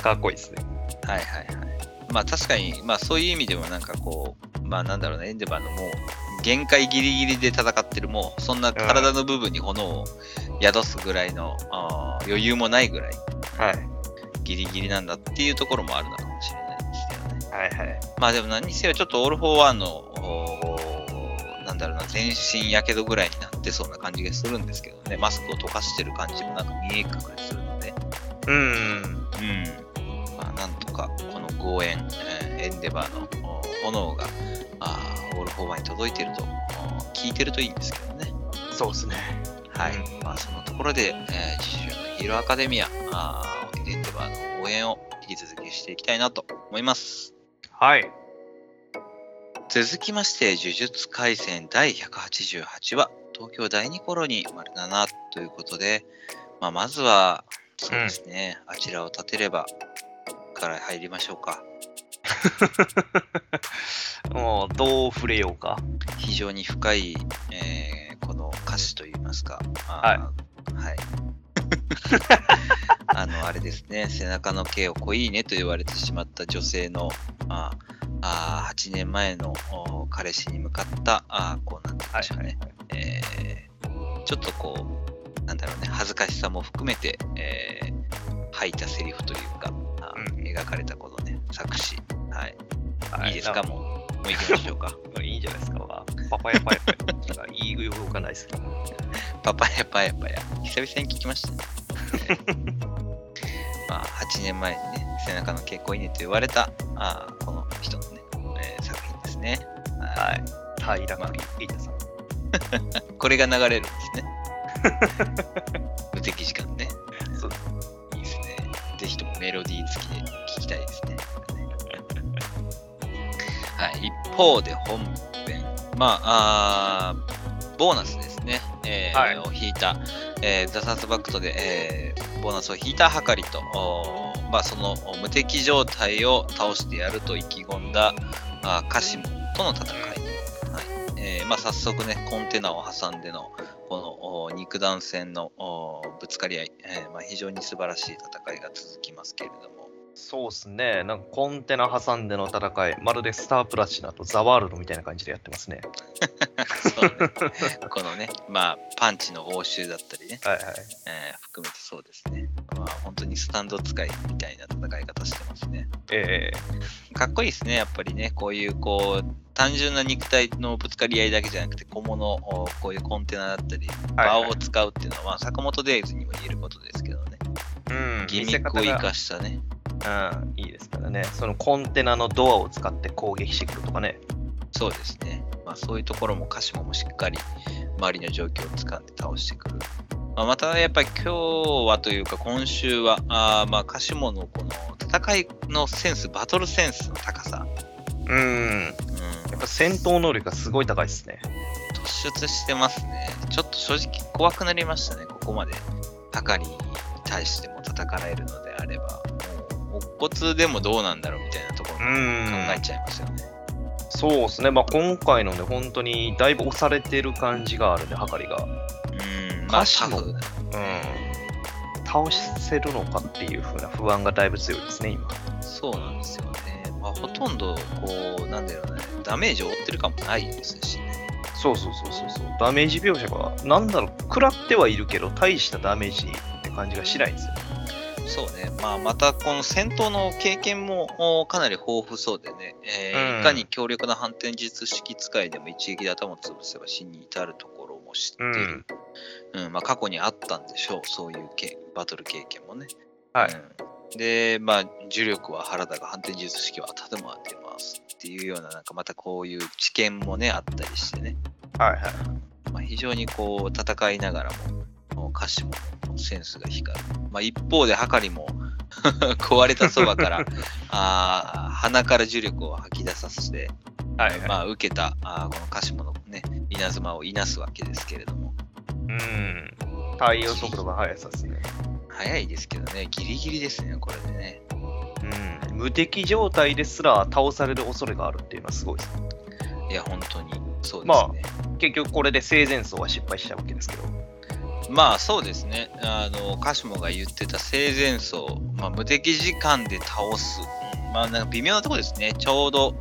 Speaker 2: かっこいいですね。
Speaker 1: はいはいはい。まあ確かに、まあそういう意味でもなんかこう、まあなんだろうね、エンデバーのもう限界ギリギリで戦ってる、もうそんな体の部分に炎を宿すぐらいの、あー余裕もないぐらい
Speaker 2: はい。
Speaker 1: ギリギリなんだっていうところもあるのかもしれない。
Speaker 2: はいはい。
Speaker 1: まあでも何にせよちょっとオール・フォー・ワンの、なんだろうな、全身やけどぐらいになってそうな感じがするんですけどね、マスクを溶かしてる感じもなんか見え隠れするので、
Speaker 2: うん。
Speaker 1: うん。まあ、なんとか、この豪炎、えーエンデバーのお炎が、あーオール・フォー・ワンに届いてると、お聞いてるといいんですけどね。
Speaker 2: そうですね。
Speaker 1: はい。
Speaker 2: う
Speaker 1: まあ、そのところで、えー、次週のヒーローアカデミア、あーエンデバーの応援を引き続きしていきたいなと思います。
Speaker 2: はい。
Speaker 1: 続きまして、呪術廻戦第188話、東京第2コロニー丸7ということで、まあ、まずは、そうですね、あちらを立てれば、から入りましょうか。
Speaker 2: もう、どう触れようか。
Speaker 1: 非常に深い、えーこの歌詞といいますか、あーはい。あの、あれですね、背中の毛を濃いねと言われてしまった女性の、ああー8年前のお彼氏に向かった、あーこうなんて言うんでしょうね、えーちょっとこう、なんだろうね、恥ずかしさも含めて、えー吐いたセリフというか、あ描かれたこのね、作詞、はい、
Speaker 2: はい。
Speaker 1: いですか、もう、もう行きましょうか。
Speaker 2: いいんじゃないですか。まあパパヤパヤパヤ。なんか言い動かないですけど。
Speaker 1: パパヤパヤパヤ。久々に聞きましたね。まあ、8年前にね、背中の結構いいねと言われた、あーこの人のね、えー作品ですね。
Speaker 2: はい。平栗ピータさん。
Speaker 1: これが流れるんですね。無敵時間ね。
Speaker 2: そう
Speaker 1: いいですね。ぜひともメロディー付きで聞きたいですね。はい、一方で本編。まあ、あーボーナスですね。えー
Speaker 2: はい
Speaker 1: を引いた、えーザ・サスバックトで、えーボーナスを引いたはかりと、まあ、その無敵状態を倒してやると意気込んだあーカシモンとの戦い。はいえーまあ、早速ね、コンテナを挟んでのこのお肉弾戦のおぶつかり合い、えーまあ、非常に素晴らしい戦いが続きますけれども、
Speaker 2: そうっすね。なんかコンテナ挟んでの戦い、まるでスタープラチナとザワールドみたいな感じでやってますね。
Speaker 1: そうね このね、まあ、パンチの応酬だったりね、
Speaker 2: はいはい。
Speaker 1: えー含めてそうですね。まあ、本当にスタンド使いみたいな戦い方してますね。
Speaker 2: え
Speaker 1: かっこいいですね、やっぱりね。こういう、こう、単純な肉体のぶつかり合いだけじゃなくて、小物、おこういうコンテナだったり、
Speaker 2: えはいはい
Speaker 1: 場を使うっていうのは、まあ、坂本デイズにも言えることですけどね。
Speaker 2: うん。
Speaker 1: ギミックを生か
Speaker 2: し
Speaker 1: したね。
Speaker 2: うん、いいですからね。そのコンテナのドアを使って攻撃してくるとかね。
Speaker 1: そうですね。まあ、そういうところも鹿島もしっかり周りの状況を掴んで倒してくる。まあ、またやっぱり今日はというか今週は、あーまあ鹿島のこの戦いのセンス、バトルセンスの高さ、
Speaker 2: うん。
Speaker 1: うん、
Speaker 2: やっぱ戦闘能力がすごい高いですね。
Speaker 1: 突出してますね。ちょっと正直怖くなりましたね、ここまで。はかりに対しても戦えるのであれば、乙骨でもどうなんだろうみたいなところ考えちゃいますよね。
Speaker 2: そうですね。まあ今回のね、本当にだいぶ押されてる感じがあるね、はかりが。
Speaker 1: うん、まあタフ
Speaker 2: うん。倒せるのかっていう風な不安がだいぶ強いですね、今。
Speaker 1: そうなんですよね。まあ、ほとんど、こう、なんだろうね、ダメージを負ってるかもないですしね。
Speaker 2: そうそうそうそうそう。ダメージ描写が、なんだろう、食らってはいるけど、大したダメージって感じがしないんですよ。
Speaker 1: そうね。まあ、また、この戦闘の経験もおかなり豊富そうでね、えー
Speaker 2: うん
Speaker 1: いかに強力な反転術式使いでも一撃で頭を潰せば死に至るところも知っている。うん、まあ、過去にあったんでしょう。そういうけバトル経験もね。
Speaker 2: はい
Speaker 1: うんで、まあ、重力は原田が反転術式は盾も当てますっていうような、なんかまたこういう知見もね、あったりしてね。
Speaker 2: はいはい。
Speaker 1: まあ、非常にこう戦いながらも、歌詞もセンスが光る。まあ、一方で、はかりも 壊れたそばからあー鼻から重力を吐き出させて、
Speaker 2: はい、はい。
Speaker 1: まあ、受けたあーこの鹿島のね、稲妻をいなすわけですけれども、
Speaker 2: うん。対応速度が速さですね。
Speaker 1: 早いですけどね、ギリギリですね、これでね。
Speaker 2: うん。無敵状態ですら倒される恐れがあるっていうのはすごいですね。
Speaker 1: いや、本当にそうですね。
Speaker 2: 結局これで生前葬は失敗したわけですけど。
Speaker 1: まあそうですね、あのカシモが言ってた生前葬、まあ、無敵時間で倒す、うんまあなんか微妙なところですね、ちょうど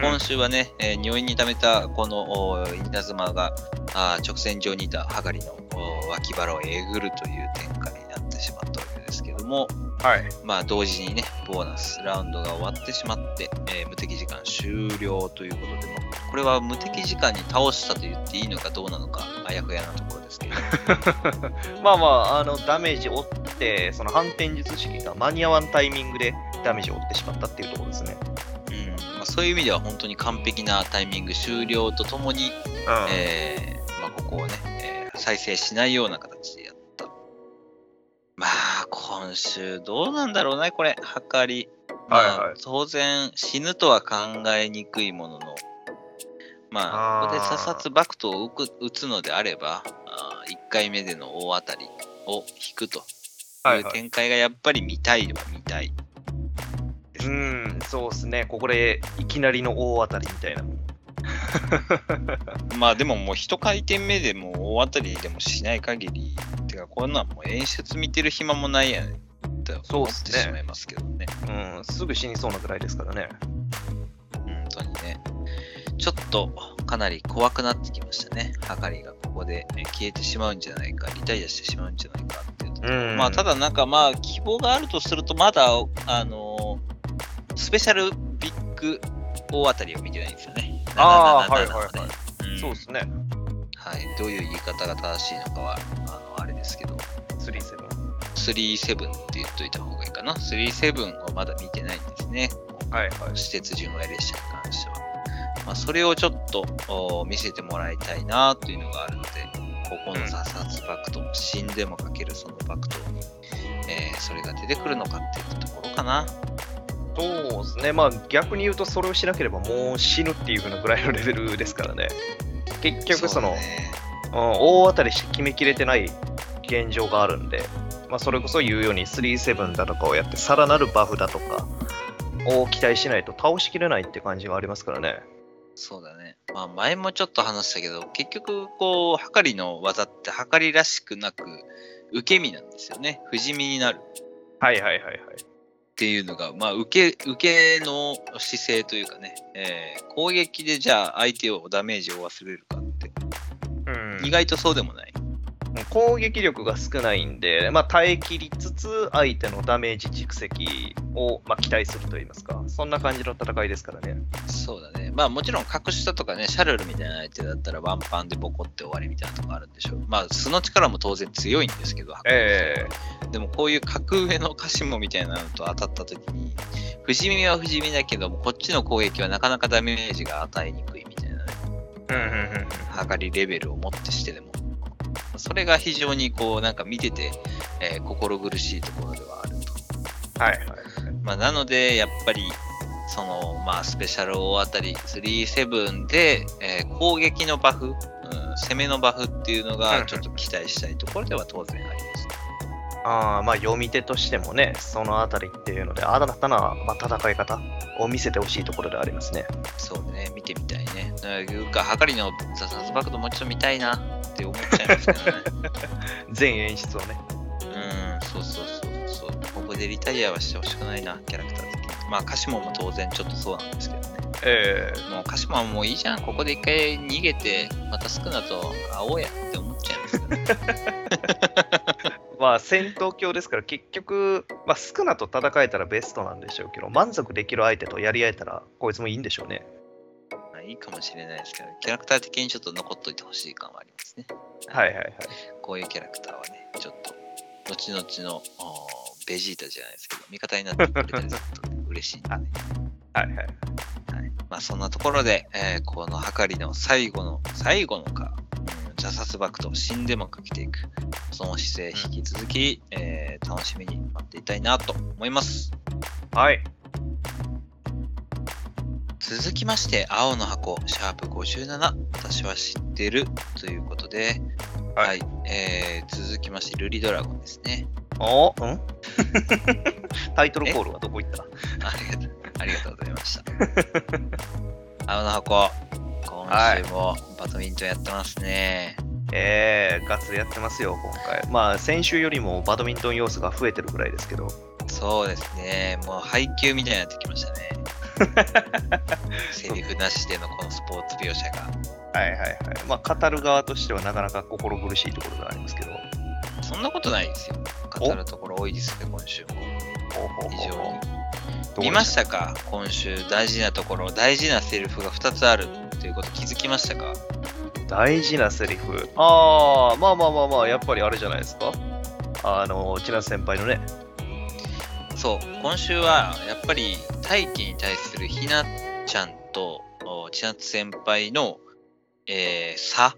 Speaker 1: 今週はね、えー入院に溜めたこのお稲妻があー直線上にいたハガリのお脇腹をえぐるという展開になってしまったわけですけども、
Speaker 2: はい。
Speaker 1: まあ同時にね、ボーナスラウンドが終わってしまって、えー無敵時間終了ということで、まあこれは無敵時間に倒したと言っていいのかどうなのか、あやふやなところですけど。
Speaker 2: まあまあ、あの、ダメージを負って、その反転術式が間に合わんタイミングでダメージを負ってしまったっていうところですね。
Speaker 1: うんまあ、そういう意味では本当に完璧なタイミング終了とともに、
Speaker 2: うん。
Speaker 1: えーまあ、ここをね、えー再生しないような形で。まあ、今週どうなんだろうね、これ、測り。まあ
Speaker 2: はいはい
Speaker 1: 当然、死ぬとは考えにくいものの、まあ、
Speaker 2: あー
Speaker 1: ここで査察バクトを打つのであれば、1回目での大当たりを引くと
Speaker 2: はいいうはい。
Speaker 1: 展開がやっぱり見たいは見たい。
Speaker 2: うん、そうですね。ここでいきなりの大当たりみたいな。
Speaker 1: まあでももう一回転目でもう大当たりでもしない限り、こんなんもう演出見てる暇もないやねんって思って
Speaker 2: そうっすね
Speaker 1: しまいますけどね。
Speaker 2: うん、すぐ死にそうなぐらいですからね。
Speaker 1: 本当にね。ちょっとかなり怖くなってきましたね。はかりがここでえ消えてしまうんじゃないか、リタイアしてしまうんじゃないかっていうと
Speaker 2: うん
Speaker 1: まあただなんかまあ希望があるとするとまだあのスペシャルビッグ大当たりを見てないんですよね。
Speaker 2: あー
Speaker 1: 77
Speaker 2: はいはいはい
Speaker 1: うん
Speaker 2: そうですね。
Speaker 1: はい、どういう言い方が正しいのかは、あですけど、
Speaker 2: 3-7。
Speaker 1: 37って言っといた方がいいかな。37をまだ見てないんですね。
Speaker 2: はいはい。
Speaker 1: 私鉄純愛列車に関しては。まあ、それをちょっとお見せてもらいたいなというのがあるので、ここの査察バクト、死んでもかけるそのバクトに、えーそれが出てくるのかっていうところかな。
Speaker 2: そうですね。まあ逆に言うとそれをしなければもう死ぬっていう風なぐらいのレベルですからね。結局その、
Speaker 1: うだね
Speaker 2: うん、大当たりして決めきれてない現状があるんで、まあ、それこそ言うように3-7だとかをやってさらなるバフだとかを期待しないと倒しきれないって感じがありますからね。
Speaker 1: そうだね。まあ前もちょっと話したけど、結局こう、はかりの技ってはかりらしくなく、受け身なんですよね。不死身になる
Speaker 2: はいはいはいはい。
Speaker 1: っていうのが、まあ受け、受けの姿勢というかね、えー攻撃でじゃあ相手をダメージを負わせれるかって、
Speaker 2: うん
Speaker 1: 意外とそうでもない。
Speaker 2: 攻撃力が少ないんで、まあ、耐え切りつつ相手のダメージ蓄積を、まあ、期待するといいますか、そんな感じの戦いですからね。
Speaker 1: そうだね。まあもちろん格下とかね、シャルルみたいな相手だったらワンパンでボコって終わりみたいなとこあるんでしょう。まあ素の力も当然強いんですけど、
Speaker 2: え
Speaker 1: でもこういう格上のカシモみたいなのと当たった時に、不死身は不死身だけども、こっちの攻撃はなかなかダメージが与えにくいみたいなね、
Speaker 2: えうんうんうん
Speaker 1: 測りレベルをもってしてでも。それが非常にこう、なんか見てて、えー心苦しいところではあると。
Speaker 2: はいはい。
Speaker 1: まあ、なので、やっぱり、その、まあ、スペシャル大当たり3-7で、えー攻撃のバフ、うん、攻めのバフっていうのがちょっと期待したいところでは当然あります。
Speaker 2: あーまあ読み手としてもね、そのあたりっていうので、新たな、まあ、戦い方を見せてほしいところではありますね。
Speaker 1: そうね、見てみたいね。なんかいうか、はかりのザザズバクトもうちょっと見たいなって思っちゃいますけどね。
Speaker 2: 全演出をね。
Speaker 1: うん、そうそうそうそう。ここでリタイアはしてほしくないな、キャラクター的に。まあ、カシモも当然ちょっとそうなんですけどね。
Speaker 2: え
Speaker 1: もうカシモはもういいじゃん。ここで一回逃げて、またスクナと会おうやって思っちゃいますよね。
Speaker 2: ー まあ戦闘狂ですから結局、まあ、スクナと戦えたらベストなんでしょうけど、満足できる相手とやり合えたら、こいつもいいんでしょうね。
Speaker 1: まあいいかもしれないですけど、キャラクター的にちょっと残っといてほしい感はありますね。
Speaker 2: はいはいはい。
Speaker 1: こういうキャラクターはね、ちょっと、後々のベジータじゃないですけど、味方になってくれたりすると嬉しいんでね。
Speaker 2: はいはい。
Speaker 1: はい。まあそんなところで、えーこのはかりの最後の、最後のか、うん、ザサスバクと死んでもかけていく、その姿勢引き続き、えー楽しみに待っていたいなと思います。
Speaker 2: はい。
Speaker 1: 続きまして、青の箱、シャープ57、私は知ってるということで、
Speaker 2: はい
Speaker 1: はい、えー、続きまして、ルリドラゴンですね。
Speaker 2: おうん？タイトルコールはどこ行った？
Speaker 1: ありがとう、ありがとうございました。青の箱、今週もバドミントンやってますね。
Speaker 2: えー、ガッツでやってますよ、今回。まあ、先週よりもバドミントン要素が増えてるぐらいですけど。
Speaker 1: そうですね、もう配球みたいになってきましたね。セリフなしでのこのスポーツ描写が。
Speaker 2: はいはいはい。まあ、語る側としてはなかなか心苦しいところがありますけど。
Speaker 1: そんなことないですよ。語るところ多いですよ、今週も。非常に。見ましたか？今週大事なところ、大事なセリフが2つあるということ気づきましたか？
Speaker 2: 大事なセリフ。ああ、まあまあまあまあ、やっぱりあれじゃないですか？あの、千夏先輩のね。
Speaker 1: そう、今週はやっぱり大輝に対するひなちゃんとお千夏先輩の、えー差、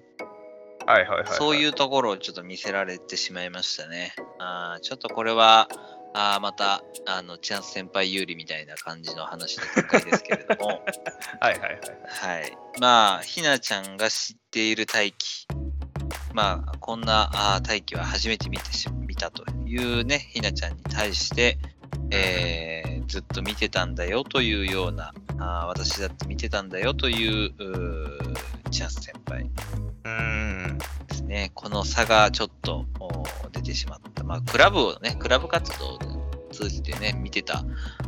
Speaker 2: はいはいはい、
Speaker 1: そういうところをちょっと見せられてしまいましたね。あーちょっとこれは、あーまた、あの、千夏先輩有利みたいな感じの話の展開ですけれども、
Speaker 2: はいはいはい。
Speaker 1: はい。まあ、ひなちゃんが知っている大輝。まあ、こんなあー大輝は初めて見てし見たというね、ひなちゃんに対して、えーずっと見てたんだよというような、あー私だって見てたんだよという、チャンス先輩
Speaker 2: うーん。
Speaker 1: ですね。この差がちょっとお出てしまった。まあ、クラブをね、クラブ活動を通じてね、見てた、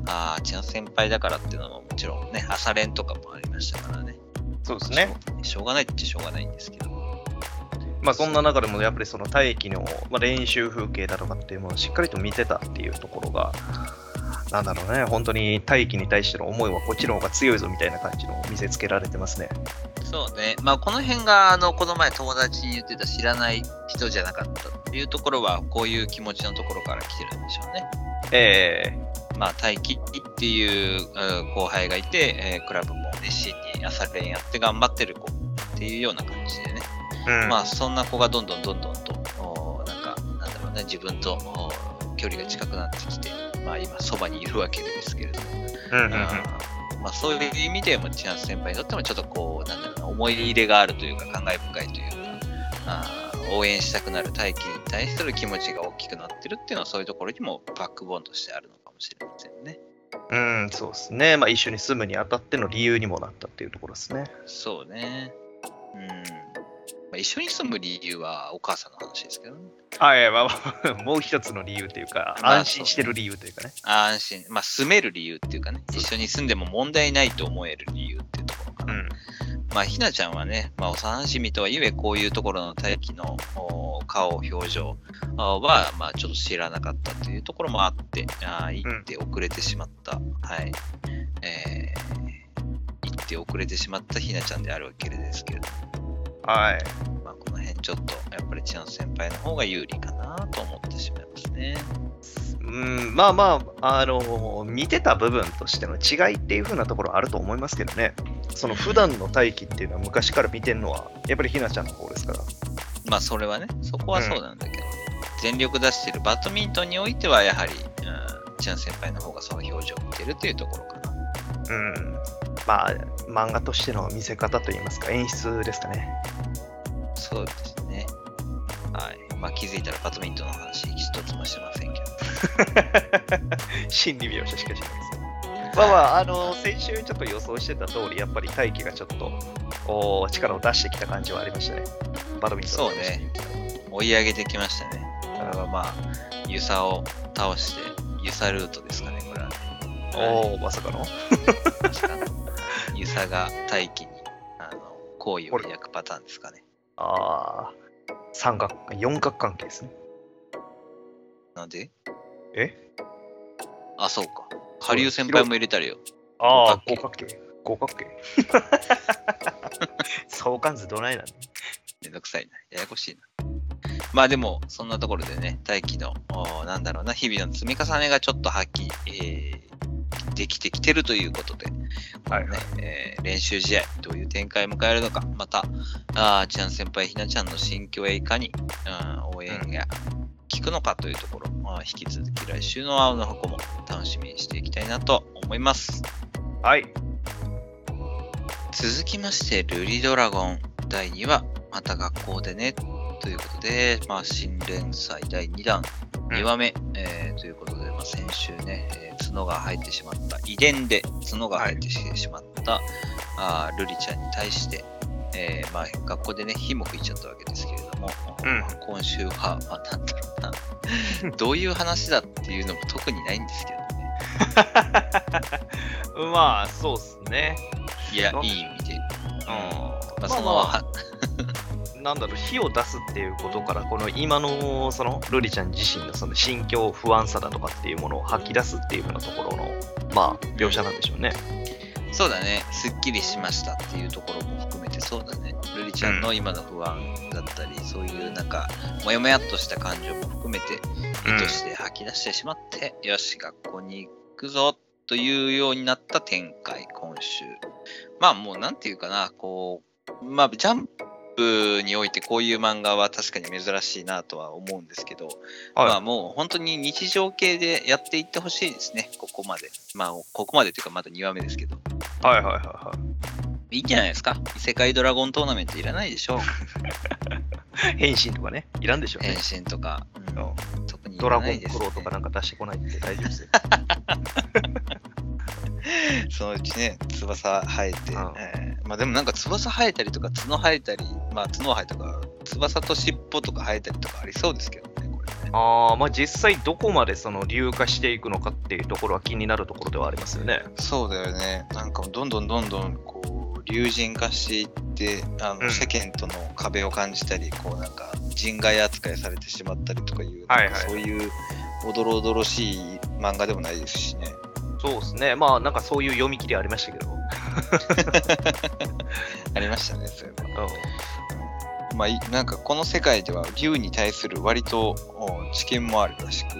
Speaker 1: あーチャンス先輩だからっていうのももちろんね、朝練とかもありましたからね。
Speaker 2: そうですね。
Speaker 1: しょう。しょうがないっちゃしょうがないんですけど。
Speaker 2: まあそんな中でもやっぱりその大輝の、まあ、練習風景だとかっていうものをしっかりと見てたっていうところが、なんだろうね、本当に大輝に対しての思いはこっちの方が強いぞみたいな感じの見せつけられてますね。
Speaker 1: そうね。まあ、この辺が、あの、この前友達に言ってた知らない人じゃなかったっていうところは、こういう気持ちのところから来てるんでしょうね。
Speaker 2: え
Speaker 1: まあ、大輝っていううん後輩がいて、えークラブも熱心に朝練やって頑張ってる子っていうような感じでね。まあ、そんな子がどんどんどんどんと、なんか、なんだろうね、自分と距離が近くなってきて、まあ、今、そばにいるわけですけれども。
Speaker 2: うんうん
Speaker 1: まあ、そういう意味でも、千夏先輩にとっても、ちょっとこう、なんだろうな、思い入れがあるというか、感慨深いというか、あー応援したくなる大輝に対する気持ちが大きくなってるっていうのは、そういうところにもバックボーンとしてあるのかもしれませんね。
Speaker 2: うん、そうですね。まあ一緒に住むにあたっての理由にもなったっていうところですね。
Speaker 1: そうね。うん。まあ、一緒に住む理由はお母さんの話ですけどね。
Speaker 2: はい、まあまあ、もう一つの理由というか、
Speaker 1: まあ
Speaker 2: 安心してる理由というかね。
Speaker 1: 安心、まあ、住める理由っていうかね、一緒に住んでも問題ないと思える理由っていうところかな。
Speaker 2: うん。
Speaker 1: まあ、ひなちゃんはね、まあ、幼馴染とはいえ、こういうところの大気のお顔、表情あは、まあ、ちょっと知らなかったというところもあって、あー行って遅れてしまった、はい。えー、行って遅れてしまったひなちゃんであるわけですけれど
Speaker 2: はい。
Speaker 1: まあ、この辺ちょっと、やっぱり千奈先輩の方が有利かなと思ってしまいますね。
Speaker 2: うん、まあまあ、あの、見てた部分としての違いっていう風なところはあると思いますけどね。その普段の大輝っていうのは昔から見てるのは、やっぱりひなちゃんの方ですから。
Speaker 1: まあ、それはね、そこはそうなんだけど、全力出してるバドミントンにおいては、やはり、うん、千奈先輩の方がその表情を見てるっていうところかな。
Speaker 2: うん。まあ、漫画としての見せ方といいますか、演出ですかね。
Speaker 1: そうですね。はい。まあ、気づいたらバドミントンの話一つもしてませんけど。
Speaker 2: 心理描写しかしないです。まあまあ、あの、先週ちょっと予想してた通り、やっぱり大輝がちょっと、お力を出してきた感じはありましたね。バドミントン
Speaker 1: そうね。追い上げてきましたね。これはまあ、ユサを倒して、ユサルートですかね、これはね。
Speaker 2: おおまさかの
Speaker 1: ユサが大気にあの好意を抱くパターンですかね。
Speaker 2: ああ、三角、四角関係ですね。
Speaker 1: なんで？
Speaker 2: え？
Speaker 1: あ、そうか。下流先輩も入れたらよ。
Speaker 2: ああ、
Speaker 1: 五角
Speaker 2: 五角形。五角形。相関図どないなん？
Speaker 1: めんどくさいな。ややこしいな。まあでも、そんなところでね、大気の、おなんだろうな、日々の積み重ねがちょっと発揮、えーできてきてるということで、
Speaker 2: はい
Speaker 1: ねえー練習試合、どういう展開を迎えるのか、また、あーちゃん先輩、ひなちゃんの心境やいかに、うん、応援が効くのかというところ、まあ、引き続き来週の青の箱も楽しみにしていきたいなと思います。
Speaker 2: はい。
Speaker 1: 続きまして、ルリドラゴン第2話、また学校でね、ということで、まあ、新連載第2弾、2話目、えーということで、まあ、先週ね、えー角が生えてしまった、遺伝で角が生えてしまった、あールリちゃんに対して、えーまあ、学校でね、火も吹いちゃったわけですけれども、
Speaker 2: うん
Speaker 1: まあ今週は、まあ、なんだろうな、どういう話だっていうのも特にないんですけどね。
Speaker 2: まあ、そうっすね。
Speaker 1: いや、
Speaker 2: ない
Speaker 1: い意味で。
Speaker 2: うん。
Speaker 1: まあ、
Speaker 2: まあ
Speaker 1: その、
Speaker 2: まあ、なんだろう、火を出すっていうことから、この今の、その、ルリちゃん自身のその心境、不安さだとかっていうものを吐き出すっていうふうなところの、まあ、描写なんでしょうね。
Speaker 1: そうだね、すっきりしましたっていうところも含めて、そうだね、ルリちゃんの今の不安だったり、そういうなんか、もやもやっとした感情も含めて、意図して吐き出してしまって、よし、学校に行くぞというようになった展開、今週。まあもうなんていうかな、こう、まあジャンプにおいてこういう漫画は確かに珍しいなとは思うんですけど、
Speaker 2: はい
Speaker 1: まあもう本当に日常系でやっていってほしいですね、ここまで。まあここまでというかまだ2話目ですけど。
Speaker 2: はいはいはいはい。
Speaker 1: いいんじゃないですか？異世界ドラゴントーナメントいらないでしょ
Speaker 2: 変身とかね、いらんでしょう
Speaker 1: 変
Speaker 2: ね。
Speaker 1: 身とか。うん
Speaker 2: うん
Speaker 1: 特にい
Speaker 2: ドラゴン。クローとかなんか出してこないんで大丈夫ですよ。
Speaker 1: そのうちね、翼生えて、
Speaker 2: うん
Speaker 1: えーまあでもなんか翼生えたりとか角生えたり、まあ角生えたとか、翼と尻尾とか生えたりとかありそうですけどね、これね。
Speaker 2: ああ、まあ実際どこまでその流化していくのかっていうところは気になるところではありますよね。
Speaker 1: そうだよね。なんかどんどんどんどんこう、竜神化していって、あの、
Speaker 2: うん
Speaker 1: 世間との壁を感じたり、こうなんか人外扱いされてしまったりとかいう、
Speaker 2: はいはい
Speaker 1: そういうおどろおどろしい漫画でもないですしね。
Speaker 2: そうですね。まあなんかそういう読み切りありましたけど。
Speaker 1: ありましたね、それは。
Speaker 2: うん
Speaker 1: まあ、いなんかこの世界では竜に対する割とお知見もあるらしく、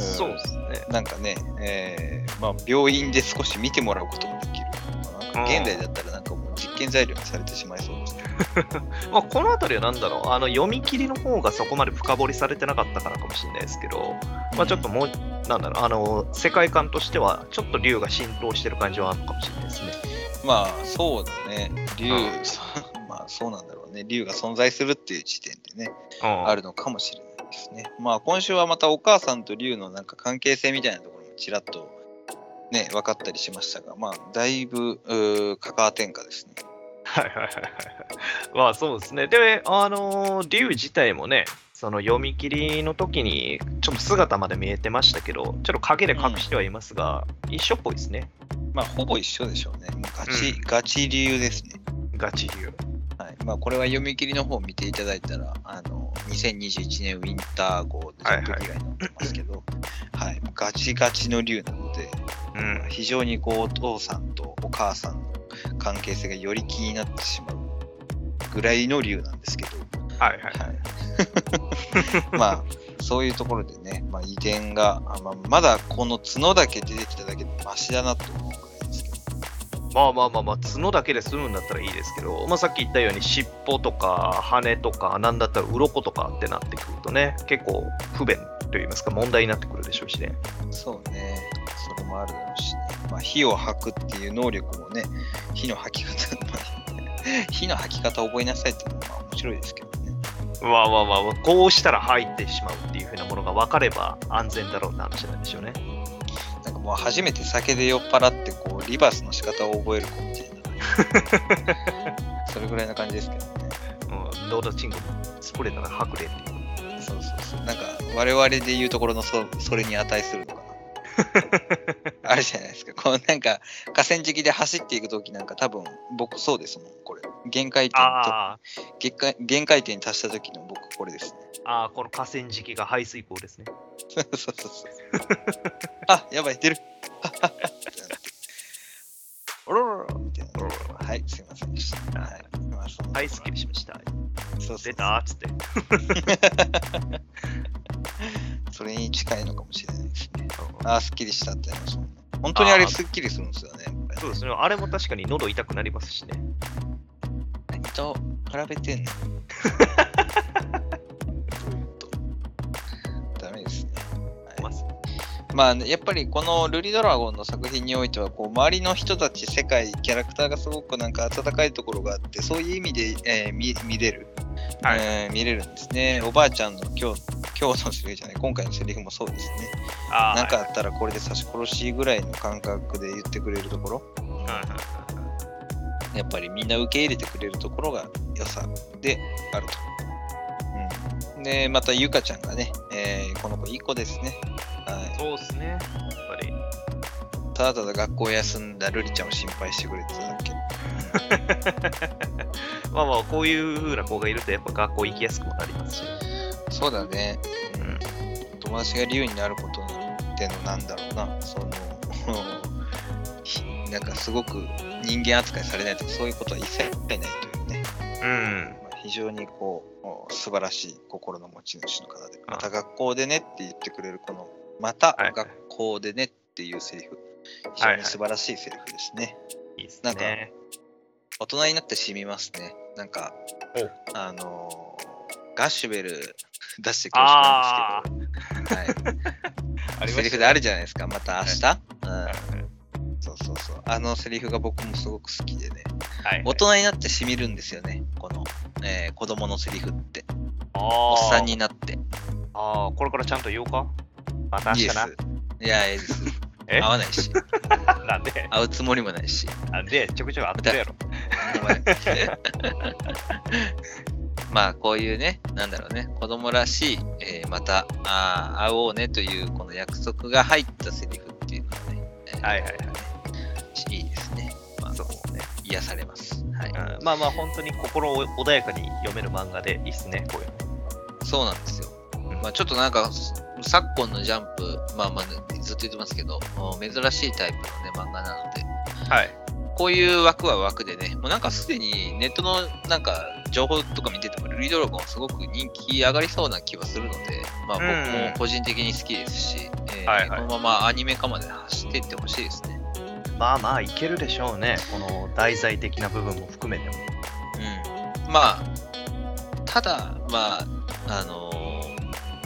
Speaker 2: そうですね。
Speaker 1: なんかね、えーまあ、病院で少し見てもらうこともできる。まあなんか現代だったらなんかもう実験材料にされてしまいそう。
Speaker 2: まあこの辺りはなんだろう、あの読み切りの方がそこまで深掘りされてなかったからかもしれないですけど、まあちょっともう、なんだろう、あの、世界観としてはちょっと竜が浸透してる感じはあるのかもしれないですね。
Speaker 1: まあそうだね。竜、
Speaker 2: うん
Speaker 1: そ まあそうなんだろうね。竜が存在するっていう時点でね、
Speaker 2: うん
Speaker 1: あるのかもしれないですね。まあ今週はまたお母さんと竜のなんか関係性みたいなところもちらっとね、分かったりしましたが、まあだいぶうーカカア天下ですね。
Speaker 2: はいはいはいはい。まあそうですね。で、あのー、竜自体もね、その読み切りの時にちょっと姿まで見えてましたけど、ちょっと影で隠してはいますが、一緒っぽいですね。
Speaker 1: まあほぼ一緒でしょうね。もうガチ、
Speaker 2: うん
Speaker 1: ガチ竜ですね。
Speaker 2: ガチ竜。
Speaker 1: はい。まあこれは読み切りの方を見ていただいたら、あの、2021年ウィンター号でちょっと被害になってますけど、はい、ガチガチの竜なので、
Speaker 2: うん。
Speaker 1: 非常にこうお父さんとお母さんの関係性がより気になってしまうぐらいの竜なんですけど、
Speaker 2: はいはい。
Speaker 1: はい、まあそういうところでね、まあ、遺伝が、あまあ、まだこの角だけ出てきただけでマシだなと思うくらいですけど、
Speaker 2: まあまあまあまあ、角だけで済むんだったらいいですけど、まあさっき言ったように尻尾とか羽とか、なんだったら鱗とかってなってくるとね、結構不便といいますか問題になってくるでしょうしね。
Speaker 1: そうね、それもあるだろうし。ね、まあ、火を吐くっていう能力もね、火の吐き方、ま あ火の吐き方を覚えなさいっていうのはまあ面白いですけどね。
Speaker 2: まあまあまあ、こうしたら入ってしまうっていう風なものが分かれば安全だろうって話なんでしょうね。
Speaker 1: なんかもう初めて酒で酔っ払ってこうリバースの仕方を覚える子みたいな。それぐらいな感じですけどね。
Speaker 2: うん、ロードチングのスプレーなら白麗っていう。
Speaker 1: そうそうそう。なんか我々で言うところのそそれに値するのかな。あるじゃないですか。こうなんか河川敷で走っていくときなんか多分僕そうですもん、これ。限界点と
Speaker 2: あ
Speaker 1: 限界限界点に達した時の僕これですね。
Speaker 2: あー、この河川敷が排水溝ですね。
Speaker 1: そうそうそう。あ、やばい、出る。おろろろみたいな。はい、すいませんでした。はい。まあ、そ
Speaker 2: はい、すっきりしました。
Speaker 1: そうそう
Speaker 2: 出たっつって。
Speaker 1: それに近いのかもしれないですね。あー、すっきりしたって。本当にあれすっきりするんですよね。
Speaker 2: そうですね。あれも確かに喉痛くなりますしね。
Speaker 1: 何と比べてんの？
Speaker 2: まあ
Speaker 1: まあ、やっぱりこのルリドラゴンの作品においては、こう周りの人たち、世界、キャラクターがすごくなんか温かいところがあって、そういう意味で、えー見見れる、
Speaker 2: はい
Speaker 1: えー見れるんですね。おばあちゃんの今日 今日のセリフじゃない、今回のセリフもそうですね。
Speaker 2: あ
Speaker 1: なんかあったらこれで刺し殺しぐらいの感覚で言ってくれるところ、
Speaker 2: はいはいはい
Speaker 1: やっぱりみんな受け入れてくれるところが良さであると。うん、で、またゆかちゃんがね、えーこの子いい子ですね。はい、
Speaker 2: そうですね。やっぱり。
Speaker 1: ただただ学校休んだルリちゃんを心配してくれてただけ。
Speaker 2: まあまあ、こういう風な子がいると、やっぱ学校行きやすくもなりますし。
Speaker 1: そうだね。
Speaker 2: うん
Speaker 1: 友達が竜になることってのなんだろうな。その、ひなんかすごく人間扱いされないとかそういうことは一切ないというね。
Speaker 2: うん。
Speaker 1: まあ非常にこう、素晴らしい心の持ち主の方で、
Speaker 2: あ
Speaker 1: また学校でねって言ってくれるこの、また
Speaker 2: はい
Speaker 1: 学校でねっていうセリフ、非常に素晴らしいセリフですね。
Speaker 2: いいです
Speaker 1: なんか
Speaker 2: ね。
Speaker 1: 大人になって染みますね。なんか、あのーガッシュベル出して恐
Speaker 2: あ
Speaker 1: 縮なんですけど、はい、
Speaker 2: あ
Speaker 1: セリフであるじゃないですか、また明日、
Speaker 2: はい
Speaker 1: うん。そうそうそう。あのセリフが僕もすごく好きでね、
Speaker 2: はい。
Speaker 1: 大人になって染みるんですよね、この、えー子供のセリフって。
Speaker 2: お
Speaker 1: おっさんになって。
Speaker 2: ああ、これからちゃんと言おうか？また明
Speaker 1: いいで
Speaker 2: 日な。
Speaker 1: す。いや、いいです。
Speaker 2: え？
Speaker 1: 合わないし、
Speaker 2: なんで？
Speaker 1: 会うつもりもないし。
Speaker 2: なんで？ちょくちょく会ってるやろ。
Speaker 1: まあこういうね、なんだろうね、子供らしい、えーまたあー会おうねというこの約束が入ったセリフっていうのはね、えー
Speaker 2: はいはいはい。
Speaker 1: いいですね。まあ、
Speaker 2: そうね。
Speaker 1: 癒されます。はい。
Speaker 2: うんまあまあ、本当に心穏やかに読める漫画でいいっすね、こういうの。
Speaker 1: そうなんですよ。
Speaker 2: うん
Speaker 1: まあちょっとなんか、昨今のジャンプ、まあまあ、ずっと言ってますけど、珍しいタイプのね、漫画なので、
Speaker 2: はい。
Speaker 1: こういう枠は枠でね、もうなんかすでにネットのなんか情報とか見てても、ルリドラゴンすごく人気上がりそうな気はするので、まあ僕
Speaker 2: うん
Speaker 1: も個人的に好きですし、えー
Speaker 2: はいはい
Speaker 1: このままアニメ化まで走っていってほしいですね。
Speaker 2: まあまあ、いけるでしょうね。この題材的な部分も含めても。
Speaker 1: うん。まあ、ただ、まあ、あのー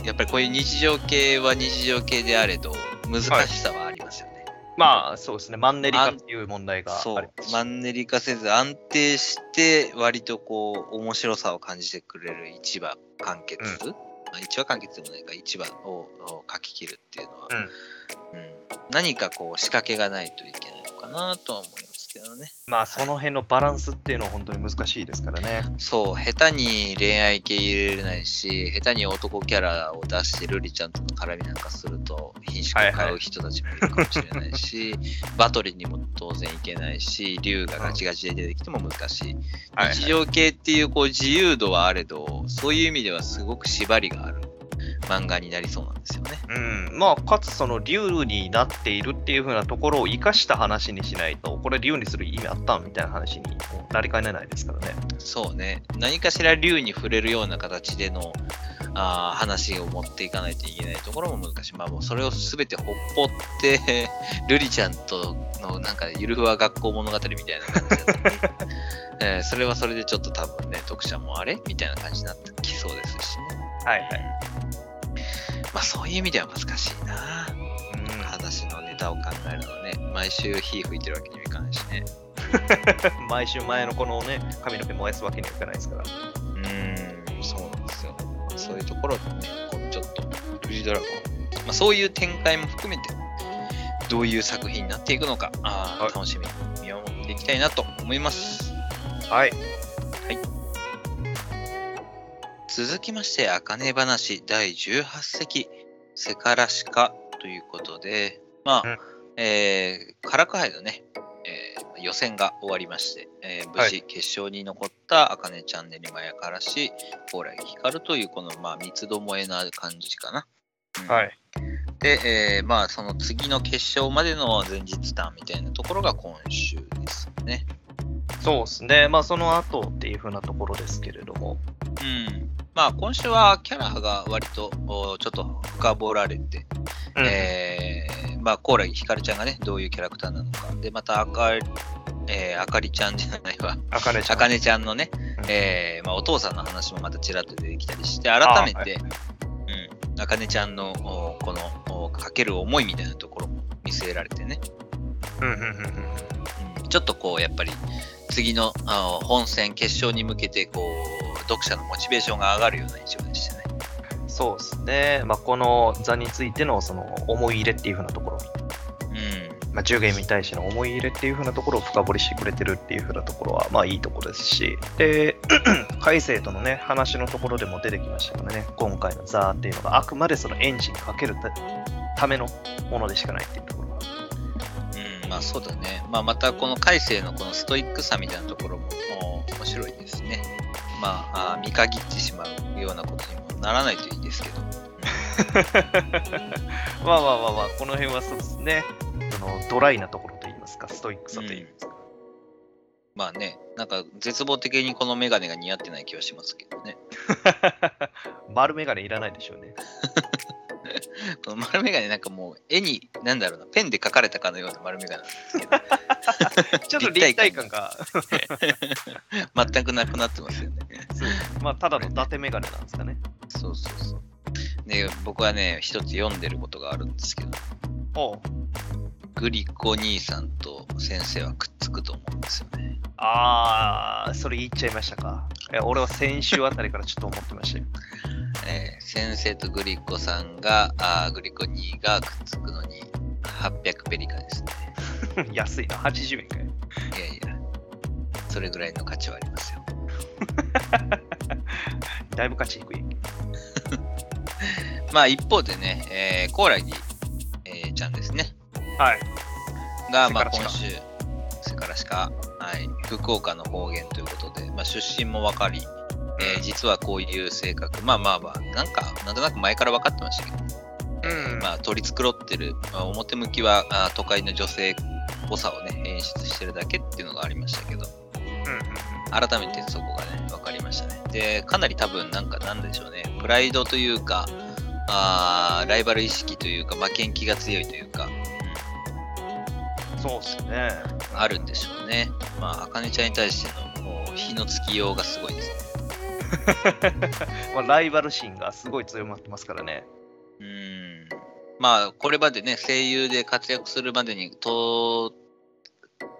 Speaker 1: やっぱりこういう日常系は日常系であれど、難しさはありますよね。
Speaker 2: まあ、そうですね。マンネリ化っていう問題が
Speaker 1: そう。マンネリ化せず安定して割とこう面白さを感じてくれる一話完結、
Speaker 2: う
Speaker 1: まあ、一話完結でもないか一話をを書き切るっていうのは、
Speaker 2: うん
Speaker 1: うん何かこう仕掛けがないといけないのかなとは思いますけどね。
Speaker 2: まあ、その辺のバランスっていうのは本当に難しいですからね。
Speaker 1: そう下手に恋愛系入れれないし下手に男キャラを出してルリちゃんとの絡みなんかすると品種を買う人たちもいるかもしれないし、バトルにも当然いけないし竜がガチガチで出てきても難しい。
Speaker 2: はいはい。
Speaker 1: 日常系っていうこう自由度はあれど、そういう意味ではすごく縛りがある漫画になりそうなんですよね。
Speaker 2: うん、まあ、かつその竜になっているっていう風なところを生かした話にしないと、これ竜にする意味あったんみたいな話になりかねないですからね。
Speaker 1: そうね。何かしら竜に触れるような形でのあー話を持っていかないといけないところも難しい。まあもうそれを全てほっぽって、ルリちゃんとのなんかゆるふわ学校物語みたいな感じだったり、え ーそれはそれでちょっと多分ね、読者もあれみたいな感じになってきそうですしね。
Speaker 2: はいはい。
Speaker 1: まあそういう意味では難しいな。
Speaker 2: うん、
Speaker 1: 話のネタを考えるのね。毎週火吹いてるわけにはいかないしね。
Speaker 2: 毎週前のこのね、髪の毛燃やすわけにはいかないですから。
Speaker 1: うーん、そうなんですよ。そういうところでね、こうちょっと、ルリドラゴン、まあ、そういう展開も含めて、どういう作品になっていくのか、あー
Speaker 2: はい
Speaker 1: 楽しみに見守っていきたいなと思います。
Speaker 2: はい。
Speaker 1: 続きまして、あかね話第18席、セカラシカということで、まあ、
Speaker 2: うん
Speaker 1: えー、カラクハイのね、えー予選が終わりまして、えー無
Speaker 2: は
Speaker 1: 事決勝に残ったあかねちゃんねりまやからし、蓬莱光というこの、まあ、三つどもえな感じかな。うん
Speaker 2: はい。
Speaker 1: で、えーまあ、その次の決勝までの前日談みたいなところが今週ですね。
Speaker 2: そうですね。まあ、その後っていう風なところですけれども。
Speaker 1: うん。まあ、今週はキャラが割とおちょっと深掘られて、
Speaker 2: うん
Speaker 1: えーまあ、コーラひかるちゃんがね、どういうキャラクターなのか。で、またあか、えーあかりちゃんじゃないわ。
Speaker 2: あかねちゃん。
Speaker 1: ちゃんのね、
Speaker 2: うん
Speaker 1: えーまあ、お父さんの話もまたちらっと出てきたりして、改めて、うん、あかねちゃんのおこのおかける思いみたいなところも見据えられてね、
Speaker 2: うんうんうん
Speaker 1: ちょっとこうやっぱり次のあの本戦決勝に向けてこう読者のモチベーションが上がるような印象でしたね。
Speaker 2: そうですね。まあ、この座についてのその思い入れっていう風なところ、
Speaker 1: うん
Speaker 2: まあ、10ゲームに対しての思い入れっていう風なところを深掘りしてくれてるっていう風なところは、まあいいところですし、で、海星とのね、話のところでも出てきましたからね、今回のザーっていうのがあくまでそのエンジンかけるたためのものでしかないっていうところ
Speaker 1: まあそうだね。まあまたこの海星のこのストイックさみたいなところもお面白いですね。まああ見限ってしまうようなことにもならないといいですけど。
Speaker 2: まあまあまあまあ、この辺はそうですね。そのドライなところといいますか、ストイックさといいますか。
Speaker 1: まあね、なんか絶望的にこのメガネが似合ってない気はしますけどね。
Speaker 2: 丸メガネいらないでしょうね。
Speaker 1: この丸メガネなんかもう絵に、なんだろうな、ペンで描かれたかのような丸メガネなんですけど、
Speaker 2: ちょっと立体感が、
Speaker 1: 全くなくなってますよね。
Speaker 2: まあ、ただの伊達メガネなんですかね。
Speaker 1: そうそうそう。で、僕はね、一つ読んでることがあるんですけど、
Speaker 2: おう
Speaker 1: グリコ兄さんと先生はくっつくと思うんですよね。
Speaker 2: あー、それ言っちゃいましたか。え俺は先週あたりからちょっと思ってましたよ。
Speaker 1: えー先生とグリコさんが、あーグリコ兄がくっつくのに800ペリカですね。
Speaker 2: 安いな、80円かよ。
Speaker 1: いやいや、それぐらいの価値はありますよ。
Speaker 2: だいぶ価値低い。
Speaker 1: まあ一方でね、えー、コーラギ、えーちゃんですね。
Speaker 2: はい。
Speaker 1: が、まあ今週、セカラシカ、はい、福岡の方言ということで、まあ出身も分かり、えー実はこういう性格、まあまあまあ、なんか、なんとなく前から分かってましたけど、
Speaker 2: うん。
Speaker 1: まあ取り繕ってる、まあ、表向きはあ都会の女性っぽさをね、演出してるだけっていうのがありましたけど、
Speaker 2: うん
Speaker 1: 改めてそこがね、分かりましたね。で、かなり多分なんかなんでしょうね、プライドというか、あーライバル意識というか、負けん気が強いというか、
Speaker 2: うん、そうっすね。
Speaker 1: あるんでしょうね。まあ、あかねちゃんに対してのもう火のつきようがすごいですね。
Speaker 2: まあ、ライバル心がすごい強まってますからね。
Speaker 1: うーん。まあ、これまでね、声優で活躍するまでに、と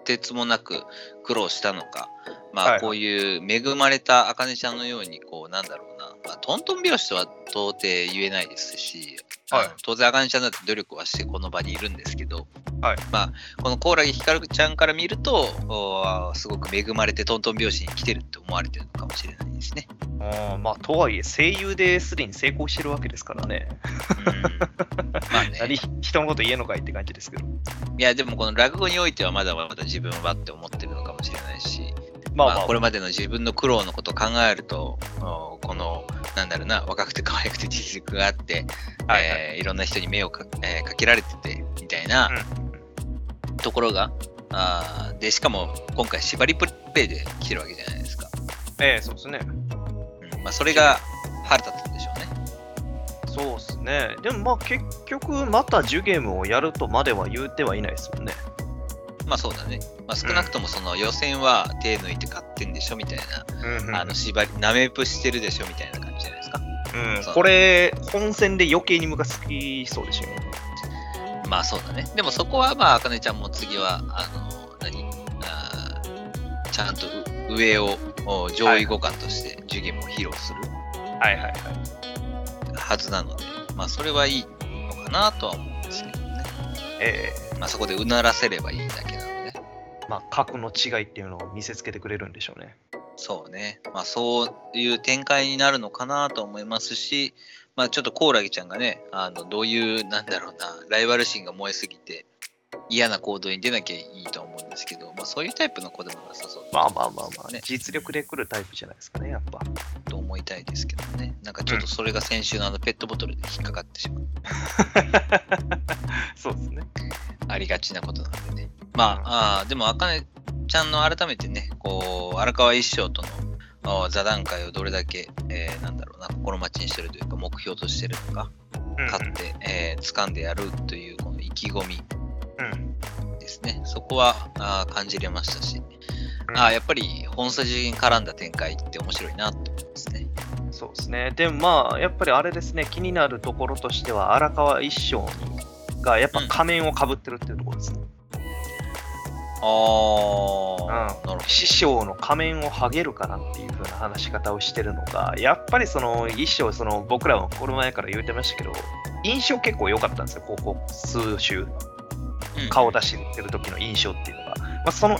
Speaker 1: てつもなく苦労したのか、まあ、こういう恵まれたあかねちゃんのように、こう、なんだろうな、まあ、トントン拍子とは到底言えないですし、
Speaker 2: はい
Speaker 1: 当然あかねちゃんだって努力はしてこの場にいるんですけど、
Speaker 2: はい
Speaker 1: まあ、このコーラギひかるちゃんから見ると、すごく恵まれてトントン拍子に来てるって思われてるのかもしれないですね。
Speaker 2: うんまあ、とはいえ、声優ですでに成功してるわけですからね。
Speaker 1: うんまあね、
Speaker 2: 何人のこと言えんのかいって感じですけど。
Speaker 1: いや、でもこの落語においてはまだまだ自分はって思ってるのかもしれないし、
Speaker 2: まあまあ、
Speaker 1: まあこれまでの自分の苦労のことを考えると、おこの、なんだろうな、若くて可愛くて実力があって、
Speaker 2: はいはい
Speaker 1: えーいろんな人に目をか,、えーかけられてて、みたいなところが、あーで、しかも今回縛りプレイで来てるわけじゃないですか。
Speaker 2: ええそうですね。
Speaker 1: うんまあ、それが腹立つんでしょうね。
Speaker 2: そうっすね。でもまあ結局、また10ゲームをやるとまでは言うてはいないですもんね。
Speaker 1: まあそうだね。まあ少なくともその予選は手抜いて勝ってんでしょみたいな、あの縛り、なめぷしてるでしょみたいな感じじゃないですか。
Speaker 2: うんこれ、本戦で余計にムカつきそうですよね。
Speaker 1: まあそうだね。でもそこはまあ、あかねちゃんも次は、あの、何？あーちゃんとう上をお上位互換として受験も披露する
Speaker 2: はいはいはい。
Speaker 1: はずなので、まあそれはいいのかなとは思うんですけどね。
Speaker 2: え
Speaker 1: まあそこでうならせればいいだけなの
Speaker 2: まあ、格の違いっていうのを見せつけてくれるんでしょうね。
Speaker 1: そうね。まあそういう展開になるのかなと思いますし、まあちょっとコオラギちゃんがね、あの、どういう、なんだろうな、ライバル心が燃えすぎて、嫌な行動に出なきゃいいと思うんですけど、まあそういうタイプの子でもなさそう
Speaker 2: まあまあまあまあ、
Speaker 1: ね
Speaker 2: 実力で来るタイプじゃないですかね、やっぱ。
Speaker 1: と思いたいですけどね。なんかちょっとそれが先週のあのペットボトルで引っかかってしまう。
Speaker 2: そうですね。
Speaker 1: ありがちなことなんでね。まあ、あーでも、あかねちゃんの改めてね、こう、荒川一生との座談会をどれだけ、えーなんだろうな、心待ちにしてるというか、目標としてるのか、勝って、えー掴んでやるという、この意気込み
Speaker 2: うん。うん。
Speaker 1: ですね。そこはあー感じれましたし、
Speaker 2: うん
Speaker 1: あーやっぱり本筋に絡んだ展開って面白いなと思いますね。
Speaker 2: そそうですね。でもまあ、やっぱりあれですね、気になるところとしては、荒川一生にがやっぱ仮面をかぶってるっていうところですね。
Speaker 1: あー、なるほど。
Speaker 2: 師匠の仮面を剥げるかなっていう風な話し方をしてるのが、やっぱりその一生、その僕らもこの前から言ってましたけど、印象結構良かったんですよ、ここ数週。
Speaker 1: うん
Speaker 2: 顔出してる時の印象っていうのが。まあ、その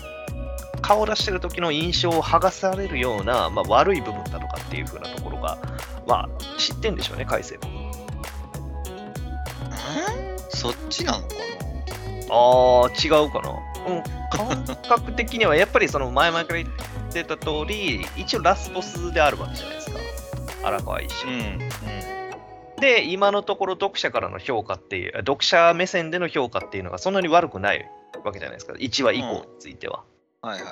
Speaker 2: 顔出してる時の印象を剥がされるような、まあ、悪い部分だとかっていう風なところが、まあ、知ってんでしょうね、海星も。
Speaker 1: んそっちなのか
Speaker 2: ああ、違うかな。うん、感覚的にはやっぱりその前々から言ってた通り、一応ラスボスであるわけじゃないですか。荒川一生。
Speaker 1: なうん。
Speaker 2: で、今のところ読者からの評価っていう、読者目線での評価っていうのがそんなに悪くないわけじゃないですか。1話以降については。
Speaker 1: はいはい。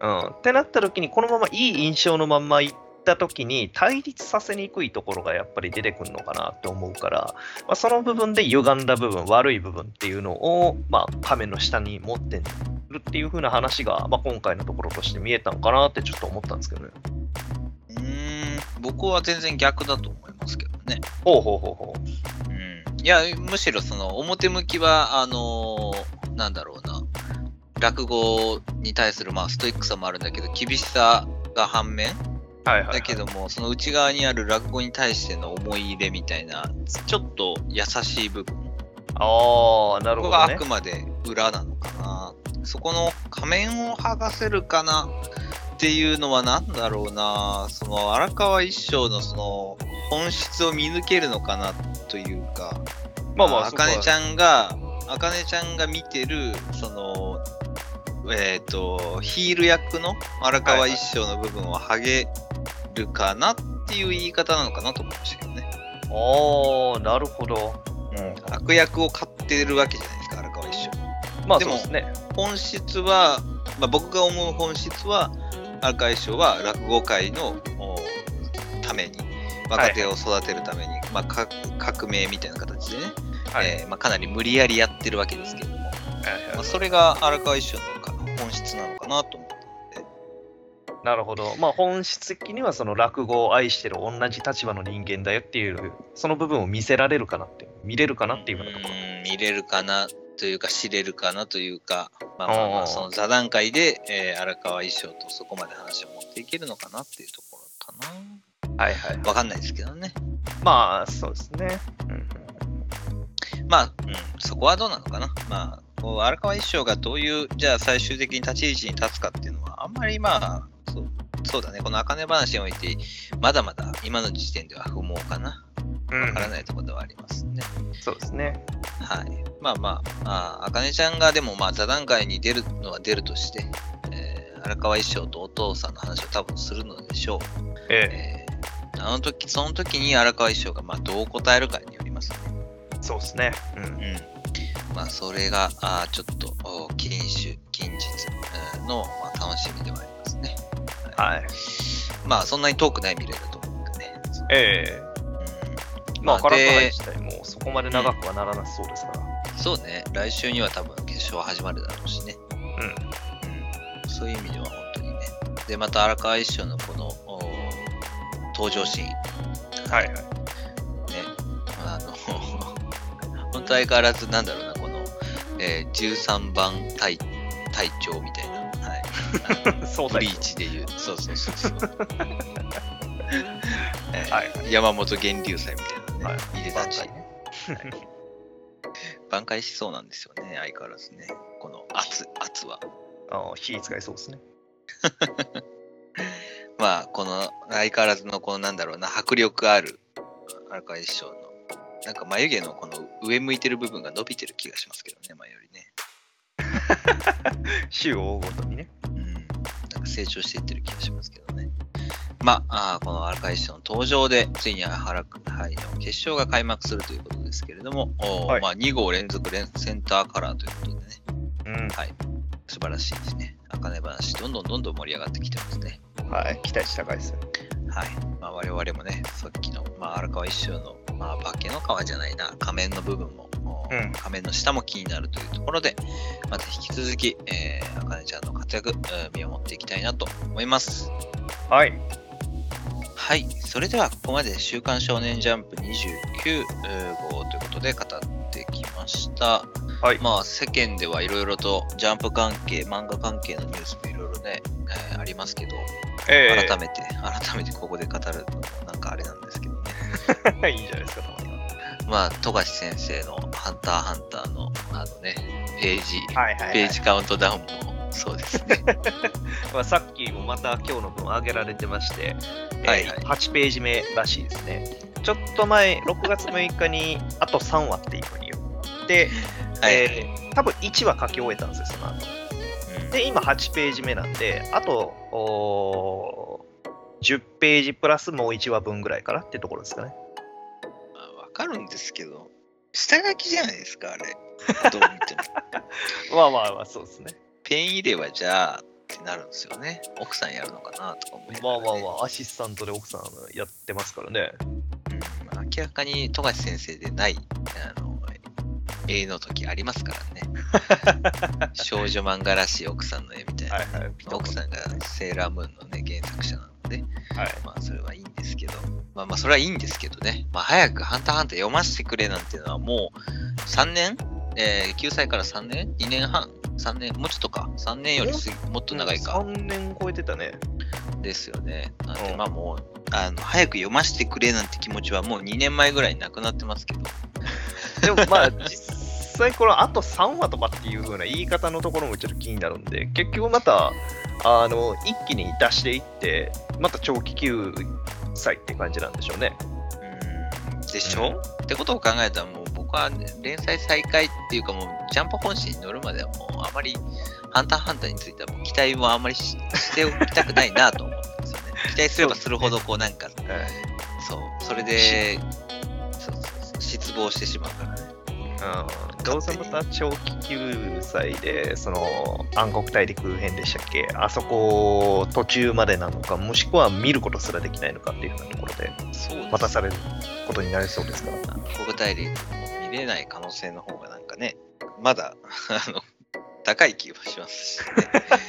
Speaker 2: うん。ってなった時に、このままいい印象のまんまいった時に、対立させにくいところがやっぱり出てくるのかなと思うから、まあ、その部分で歪んだ部分、悪い部分っていうのを、まあ、仮面の下に持ってるっていう風な話が、まあ、今回のところとして見えたのかなってちょっと思ったんですけどね。
Speaker 1: うーん、僕は全然逆だと思いますけどね。
Speaker 2: ほうほうほうほう。
Speaker 1: うん。いや、むしろその表向きは、あのーなんだろうな、落語に対するまあストイックさもあるんだけど、厳しさが反面、
Speaker 2: はいはい、はい。
Speaker 1: だけども、その内側にある落語に対しての思い入れみたいな、ちょっと優しい部分、
Speaker 2: ああ、なるほど、ね
Speaker 1: ここがあく。まで裏なのかな。そこの仮面を剥がせるかなっていうのは何だろうな。その荒川一生のその本質を見抜けるのかなというか、
Speaker 2: まあまあ、
Speaker 1: あかねち
Speaker 2: ん。
Speaker 1: ゃんが、あかねちゃんが見てる、その、えっ、と、ヒール役の荒川一生の部分を剥げるかなっていう言い方なのかなと思いましたけどね。
Speaker 2: ああ、なるほど。
Speaker 1: うん、悪役を買ってるわけじゃないですか、荒川一生。
Speaker 2: まあ、
Speaker 1: でも
Speaker 2: ね。
Speaker 1: 本質は、まあ、僕が思う本質は、荒川一生は落語界のおために、若手を育てるために、まあ、か革命みたいな形でね、
Speaker 2: はい。
Speaker 1: えーまあ、かなり無理やりやってるわけですけれども、
Speaker 2: はい
Speaker 1: まあ、それが荒川一生のか本質なのかなと思ったので、
Speaker 2: なるほど。まあ本質的にはその落語を愛してる同じ立場の人間だよっていう、その部分を見せられるかなって、見れるかなっていうようなところ。
Speaker 1: うん見れるかなというか、知れるかなというか、まあまあまあ、その座談会で、えー荒川一生とそこまで話を持っていけるのかなっていうところかな。
Speaker 2: はいはい。
Speaker 1: わかんないですけどね。
Speaker 2: まあそうですね。うん
Speaker 1: まあ、うん、そこはどうなのかな。まあ、こう荒川一生がどういう、じゃあ最終的に立ち位置に立つかっていうのは、あんまりまあ、そうそうだね、この茜話において、まだまだ今の時点では不毛かな。
Speaker 2: うん。
Speaker 1: わからないところではありますね。
Speaker 2: そうですね。
Speaker 1: はい。まあまあ、あかねちゃんがでもまあ座談会に出るのは出るとして、えー荒川一生とお父さんの話を多分するのでしょう。
Speaker 2: え
Speaker 1: えーあの時、その時に荒川一生がまあどう答えるかによりますね。
Speaker 2: えそうですね。うん。
Speaker 1: うん。まあ、それが、あーちょっと、お近週、近日えーの、まあ、楽しみではありますね。
Speaker 2: はい。
Speaker 1: まあ、そんなに遠くない未来だと思うんでね。
Speaker 2: ええ
Speaker 1: うん、
Speaker 2: まあ、カ自体もそこまで長くはならなそうですから。
Speaker 1: そうね、来週には多分決勝は始まるだろうしね。
Speaker 2: うん。
Speaker 1: うん、そういう意味では本当にね。で、また荒川一生のこのお登場シーン。
Speaker 2: はいはい。
Speaker 1: ね。あの、本当相変わらず、なんだろうな、この、えー13番隊隊長みたいな。はい。
Speaker 2: そう
Speaker 1: ブリーチでいう、そうそうそうそう。えー
Speaker 2: はい
Speaker 1: 山本源流祭みたいなね、
Speaker 2: はい
Speaker 1: いでたち
Speaker 2: 挽回ね
Speaker 1: 挽回しそうなんですよね、相変わらずね。この圧、圧は。
Speaker 2: ああ、火使いそうですね。
Speaker 1: まあ、この相変わらずのこのなんだろうな、迫力ある荒川一生の、なんか眉毛のこの上向いてる部分が伸びてる気がしますけどね、前よりね。
Speaker 2: 週を追うごとにね。
Speaker 1: うん。なんか成長していってる気がしますけどね。まあ、この荒川一生の登場で、ついに原杯の決勝が開幕するということですけれども、
Speaker 2: はい
Speaker 1: まあ、2号連続連センターカラーということでね、
Speaker 2: うん。
Speaker 1: 素晴らしいですね。茜話、どんどんどんどん盛り上がってきてますね。
Speaker 2: はい。期待値高いですよ。
Speaker 1: はい。まあ、我々もね、さっきの、まあ、荒川一生の、まあ、化けの皮じゃないな、仮面の部分も、お
Speaker 2: うん
Speaker 1: 仮面の下も気になるというところで、また引き続き、えー、あかねちゃんの活躍、えー見守っていきたいなと思います。
Speaker 2: はい。
Speaker 1: はい。それでは、ここまで週刊少年ジャンプ29号ということで語ってきました。
Speaker 2: はい。
Speaker 1: まあ、世間ではいろいろとジャンプ関係、漫画関係のニュースもいろいろね、えーありますけど、
Speaker 2: え
Speaker 1: 改めて、改めてここで語るのもなんかあれなんですけどね。
Speaker 2: め いいんじゃないですか、たまには
Speaker 1: まあ、富樫先生のハンターハンターのあのね、ページ。ページカウントダウンもそうですね。
Speaker 2: まあ、さっきもまた今日の分上げられてまして、
Speaker 1: はい
Speaker 2: えー8ページ目らしいですね。ちょっと前、6月6日にあと3話っていうふうに言って、
Speaker 1: はい、
Speaker 2: えー多分1話書き終えたんですよ、その後。
Speaker 1: うん
Speaker 2: で、今8ページ目なんで、あとおー10ページプラスもう1話分ぐらいかなってところですかね。
Speaker 1: まあわかるんですけど、下書きじゃないですか、あれ。どう見ても。
Speaker 2: まあまあまあ、そうですね。
Speaker 1: ペン入れはじゃあってなるんですよね。奥さんやるのかなとか思い
Speaker 2: まあまあまあ、アシスタントで奥さんやってますからね。
Speaker 1: うん明らかに富樫先生でない、あの、絵の時ありますからね。少女漫画らしい奥さんの絵みたいな。
Speaker 2: はいはい。
Speaker 1: 奥さんがセーラームーンのね、原作者なので、
Speaker 2: はい。
Speaker 1: まあそれはいいんですけど、まあまあそれはいいんですけどね、まあ早くハンターハンター読ませてくれなんていうのはもう3年？えー、9歳から3年 ?2 年半？?3 年もうちょっとか。3年よりもっと長いか。
Speaker 2: 3年超えてたね。
Speaker 1: ですよね。なんで
Speaker 2: うん
Speaker 1: まあもう、あの、早く読ませてくれなんて気持ちはもう2年前ぐらいになくなってますけど。
Speaker 2: でもまあ、実際このあと3話とかっていう風な言い方のところもちょっと気になるんで、結局また、あの、一気に出していって、また長期休載って感じなんでしょうね。
Speaker 1: うん。でしょ、ってことを考えたらもう僕は連載再開っていうかもうジャンプ本誌に乗るまではもうあまりハンターハンターについてはもう期待もあんまりししておきたくないなと思ってますよね。期待すればするほどこうなんか、そう、それで、失望してしまうから。ね。
Speaker 2: うん、どうせまた長期休載で、その暗黒大陸編でしたっけ？あそこ途中までなのか、もしくは見ることすらできないのかっていうようなところで
Speaker 1: そうです
Speaker 2: 渡されることになりそうですか？ら。
Speaker 1: 国大陸も見れない可能性の方がなんかね、まだ、あの、高い気がしますしね。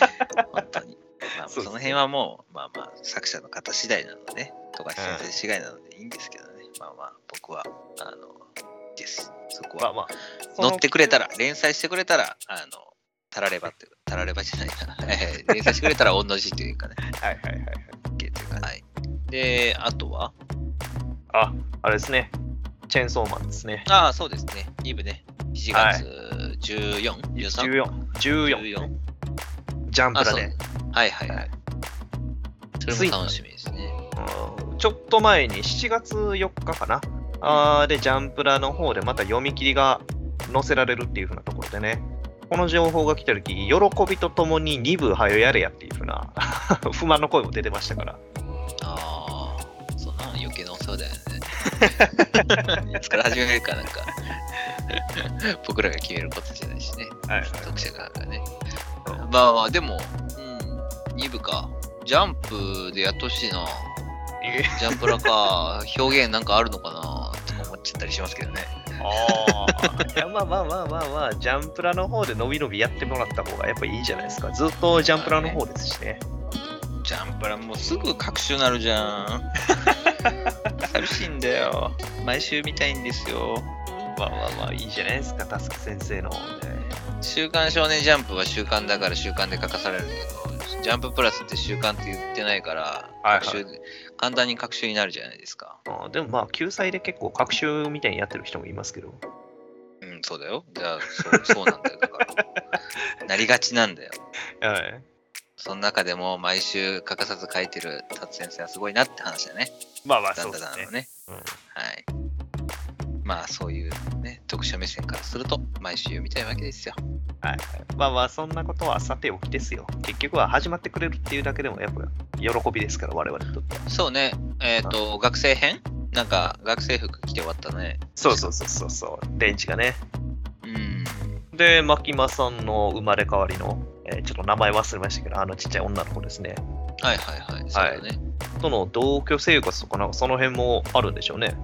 Speaker 1: 本当に。まあ、
Speaker 2: そ
Speaker 1: の辺はもう、まあまあ、作者の方次第なのでね、富樫先生次第なのでいいんですけどね。まあまあ、僕は、あの、です。そこは。
Speaker 2: まあまあ、
Speaker 1: 乗ってくれたら、連載してくれたら、あの、たらればって たらればじゃないな。えー連載してくれたら、同じというかね、
Speaker 2: はいはいはいはい。
Speaker 1: OK というか、はい。で、あとは、
Speaker 2: あ、あれですね。チェーンソーマンですね。
Speaker 1: ああ、そうですね。2部ね。7月14、13?
Speaker 2: 14、14、
Speaker 1: 14
Speaker 2: ジャンプ。だね。
Speaker 1: はいはいは
Speaker 2: はいい。
Speaker 1: それも楽しみですね。
Speaker 2: うんちょっと前に7月4日かな。あーで、ジャンプラの方でまた読み切りが載せられるっていう風なところでね。この情報が来た時、喜びとともに2部はよやれやっていう風な 不満の声も出てましたから。
Speaker 1: ああ、余計なお世話だよね。いつから始めるかなんか、僕らが決めることじゃないしね。
Speaker 2: はい
Speaker 1: 読者側がね。まあまあ、でも、うん、2部か。ジャンプでやってほしいな。ジャンプラか、表現なんかあるのかな？とか思っちゃったりしますけどね。
Speaker 2: ああ。いや、まあまあまあまあまあ、ジャンプラの方で伸び伸びやってもらった方がやっぱいいじゃないですか。ずっとジャンプラの方ですしね。
Speaker 1: ジャンプラもうすぐ各種なるじゃん。寂しいんだよ。毎週見たいんですよ。
Speaker 2: まあまあまあ、いいじゃないですか、タスク先生の。
Speaker 1: 週刊少年ジャンプは週刊だから週刊で書かされるけど、ジャンププラスって週刊って言ってないから、
Speaker 2: はいはい
Speaker 1: 簡単に各週になるじゃないですか。
Speaker 2: あでもまあ、救済で結構、学習みたいにやってる人もいますけど。
Speaker 1: うん、そうだよ。じゃあ、そうそうなんだよ。だから。なりがちなんだよ。
Speaker 2: はい。
Speaker 1: その中でも毎週欠かさず書いてる達先生はすごいなって話だね。
Speaker 2: まあまあ、そうですね。
Speaker 1: ダダンのね。
Speaker 2: うん
Speaker 1: はい。まあそういうね、読者目線からすると毎週読みたいわけですよ。
Speaker 2: はい、まあまあ、そんなことはさておきですよ。結局は始まってくれるっていうだけでも、やっぱ喜びですから、我々にとっては。
Speaker 1: そうね、えっ、と、学生編なんか学生服着て終わったね。
Speaker 2: そうそうそうそうそう、電池がね。
Speaker 1: うん。
Speaker 2: で、牧間さんの生まれ変わりの、えーちょっと名前忘れましたけど、あのちっちゃい女の子ですね。
Speaker 1: はいはいはい。そうだね。
Speaker 2: との同居生活とか、なんかその辺もあるんでしょうね。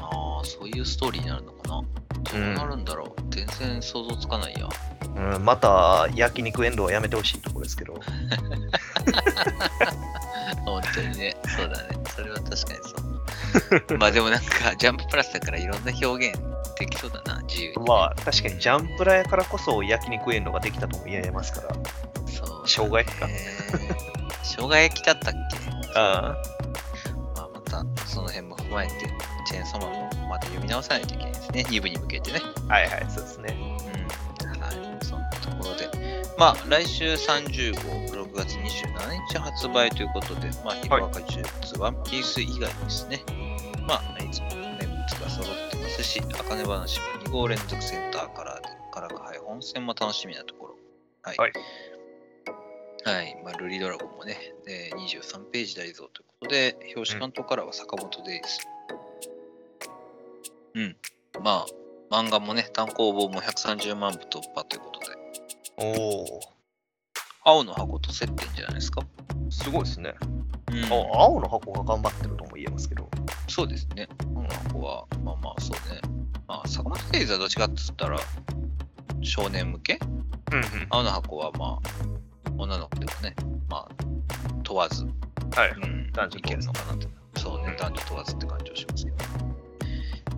Speaker 1: ああ、そういうストーリーになるのかな。どうなるんだろう。全然想像つかないや。
Speaker 2: うん、また焼肉エンドはやめてほしいところですけど。
Speaker 1: 本当にね。そうだね。それは確かにそう。まあでもなんか、ジャンププラスだからいろんな表現できそうだな、自由に。
Speaker 2: まあ、確かにジャンプラやからこそ焼肉園のができたとも言えますから。
Speaker 1: そう。
Speaker 2: 生姜焼きか
Speaker 1: えー生姜焼きだったっけ？
Speaker 2: あ
Speaker 1: まあ、またその辺も踏まえて、チェーンソーマンもまた読み直さないといけないですね。2部に向けてね。
Speaker 2: あ。はいはい、そうですね。
Speaker 1: うん。はい。そんなところで。まあ、来週30号、6月27日発売ということで、まあ、ヒロアカ呪術、ワンピース以外ですね。まあ、いつもね、グッズが揃ってますし、あかね話も2号連続センターカラーで、カラーがはい、本戦も楽しみなところ。はい。
Speaker 2: はい
Speaker 1: はい。まあ、ルリドラゴンもね、えー23ページ大蔵ということで、表紙関東からは坂本デイズ。うん。まあ、漫画もね、単行本も130万部突破ということで、
Speaker 2: おお、
Speaker 1: 青の箱と接点じゃないですか？
Speaker 2: すごいですね。
Speaker 1: うん
Speaker 2: あ青の箱が頑張ってるとも言えますけど。
Speaker 1: そうですね。青の箱は、まあまあ、そうね。まあ、坂本デイズはどっちかって言ったら、少年向け？
Speaker 2: うんうん。
Speaker 1: 青の箱はまあ、女の子でもね、まあ、問わず、
Speaker 2: はい。
Speaker 1: うん、
Speaker 2: 男女
Speaker 1: いけるのかなと。そうね
Speaker 2: う、ん
Speaker 1: 男女問わずって感じはしますけど。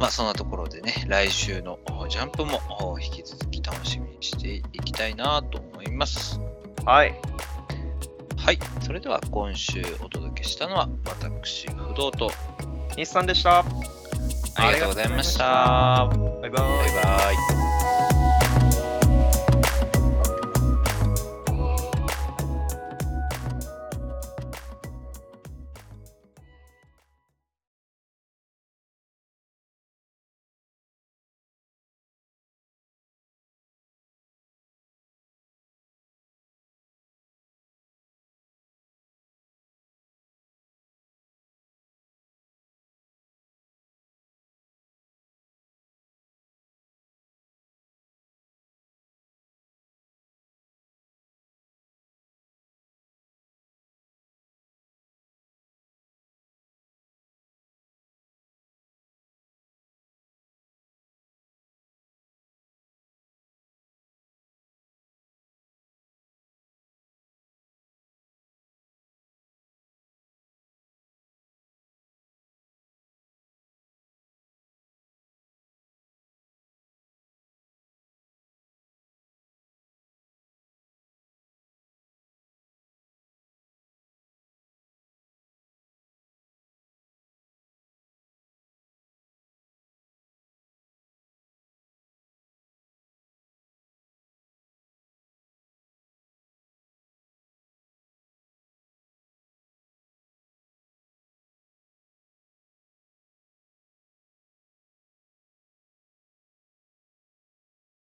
Speaker 1: まあ、そんなところでね、来週のおジャンプもお引き続き楽しみにしていきたいなと思います。
Speaker 2: はい。
Speaker 1: はい、それでは今週お届けしたのは、私、不動と、
Speaker 2: 日産でした。
Speaker 1: ありがとうございました。
Speaker 2: バイバイ。
Speaker 1: バイバイ。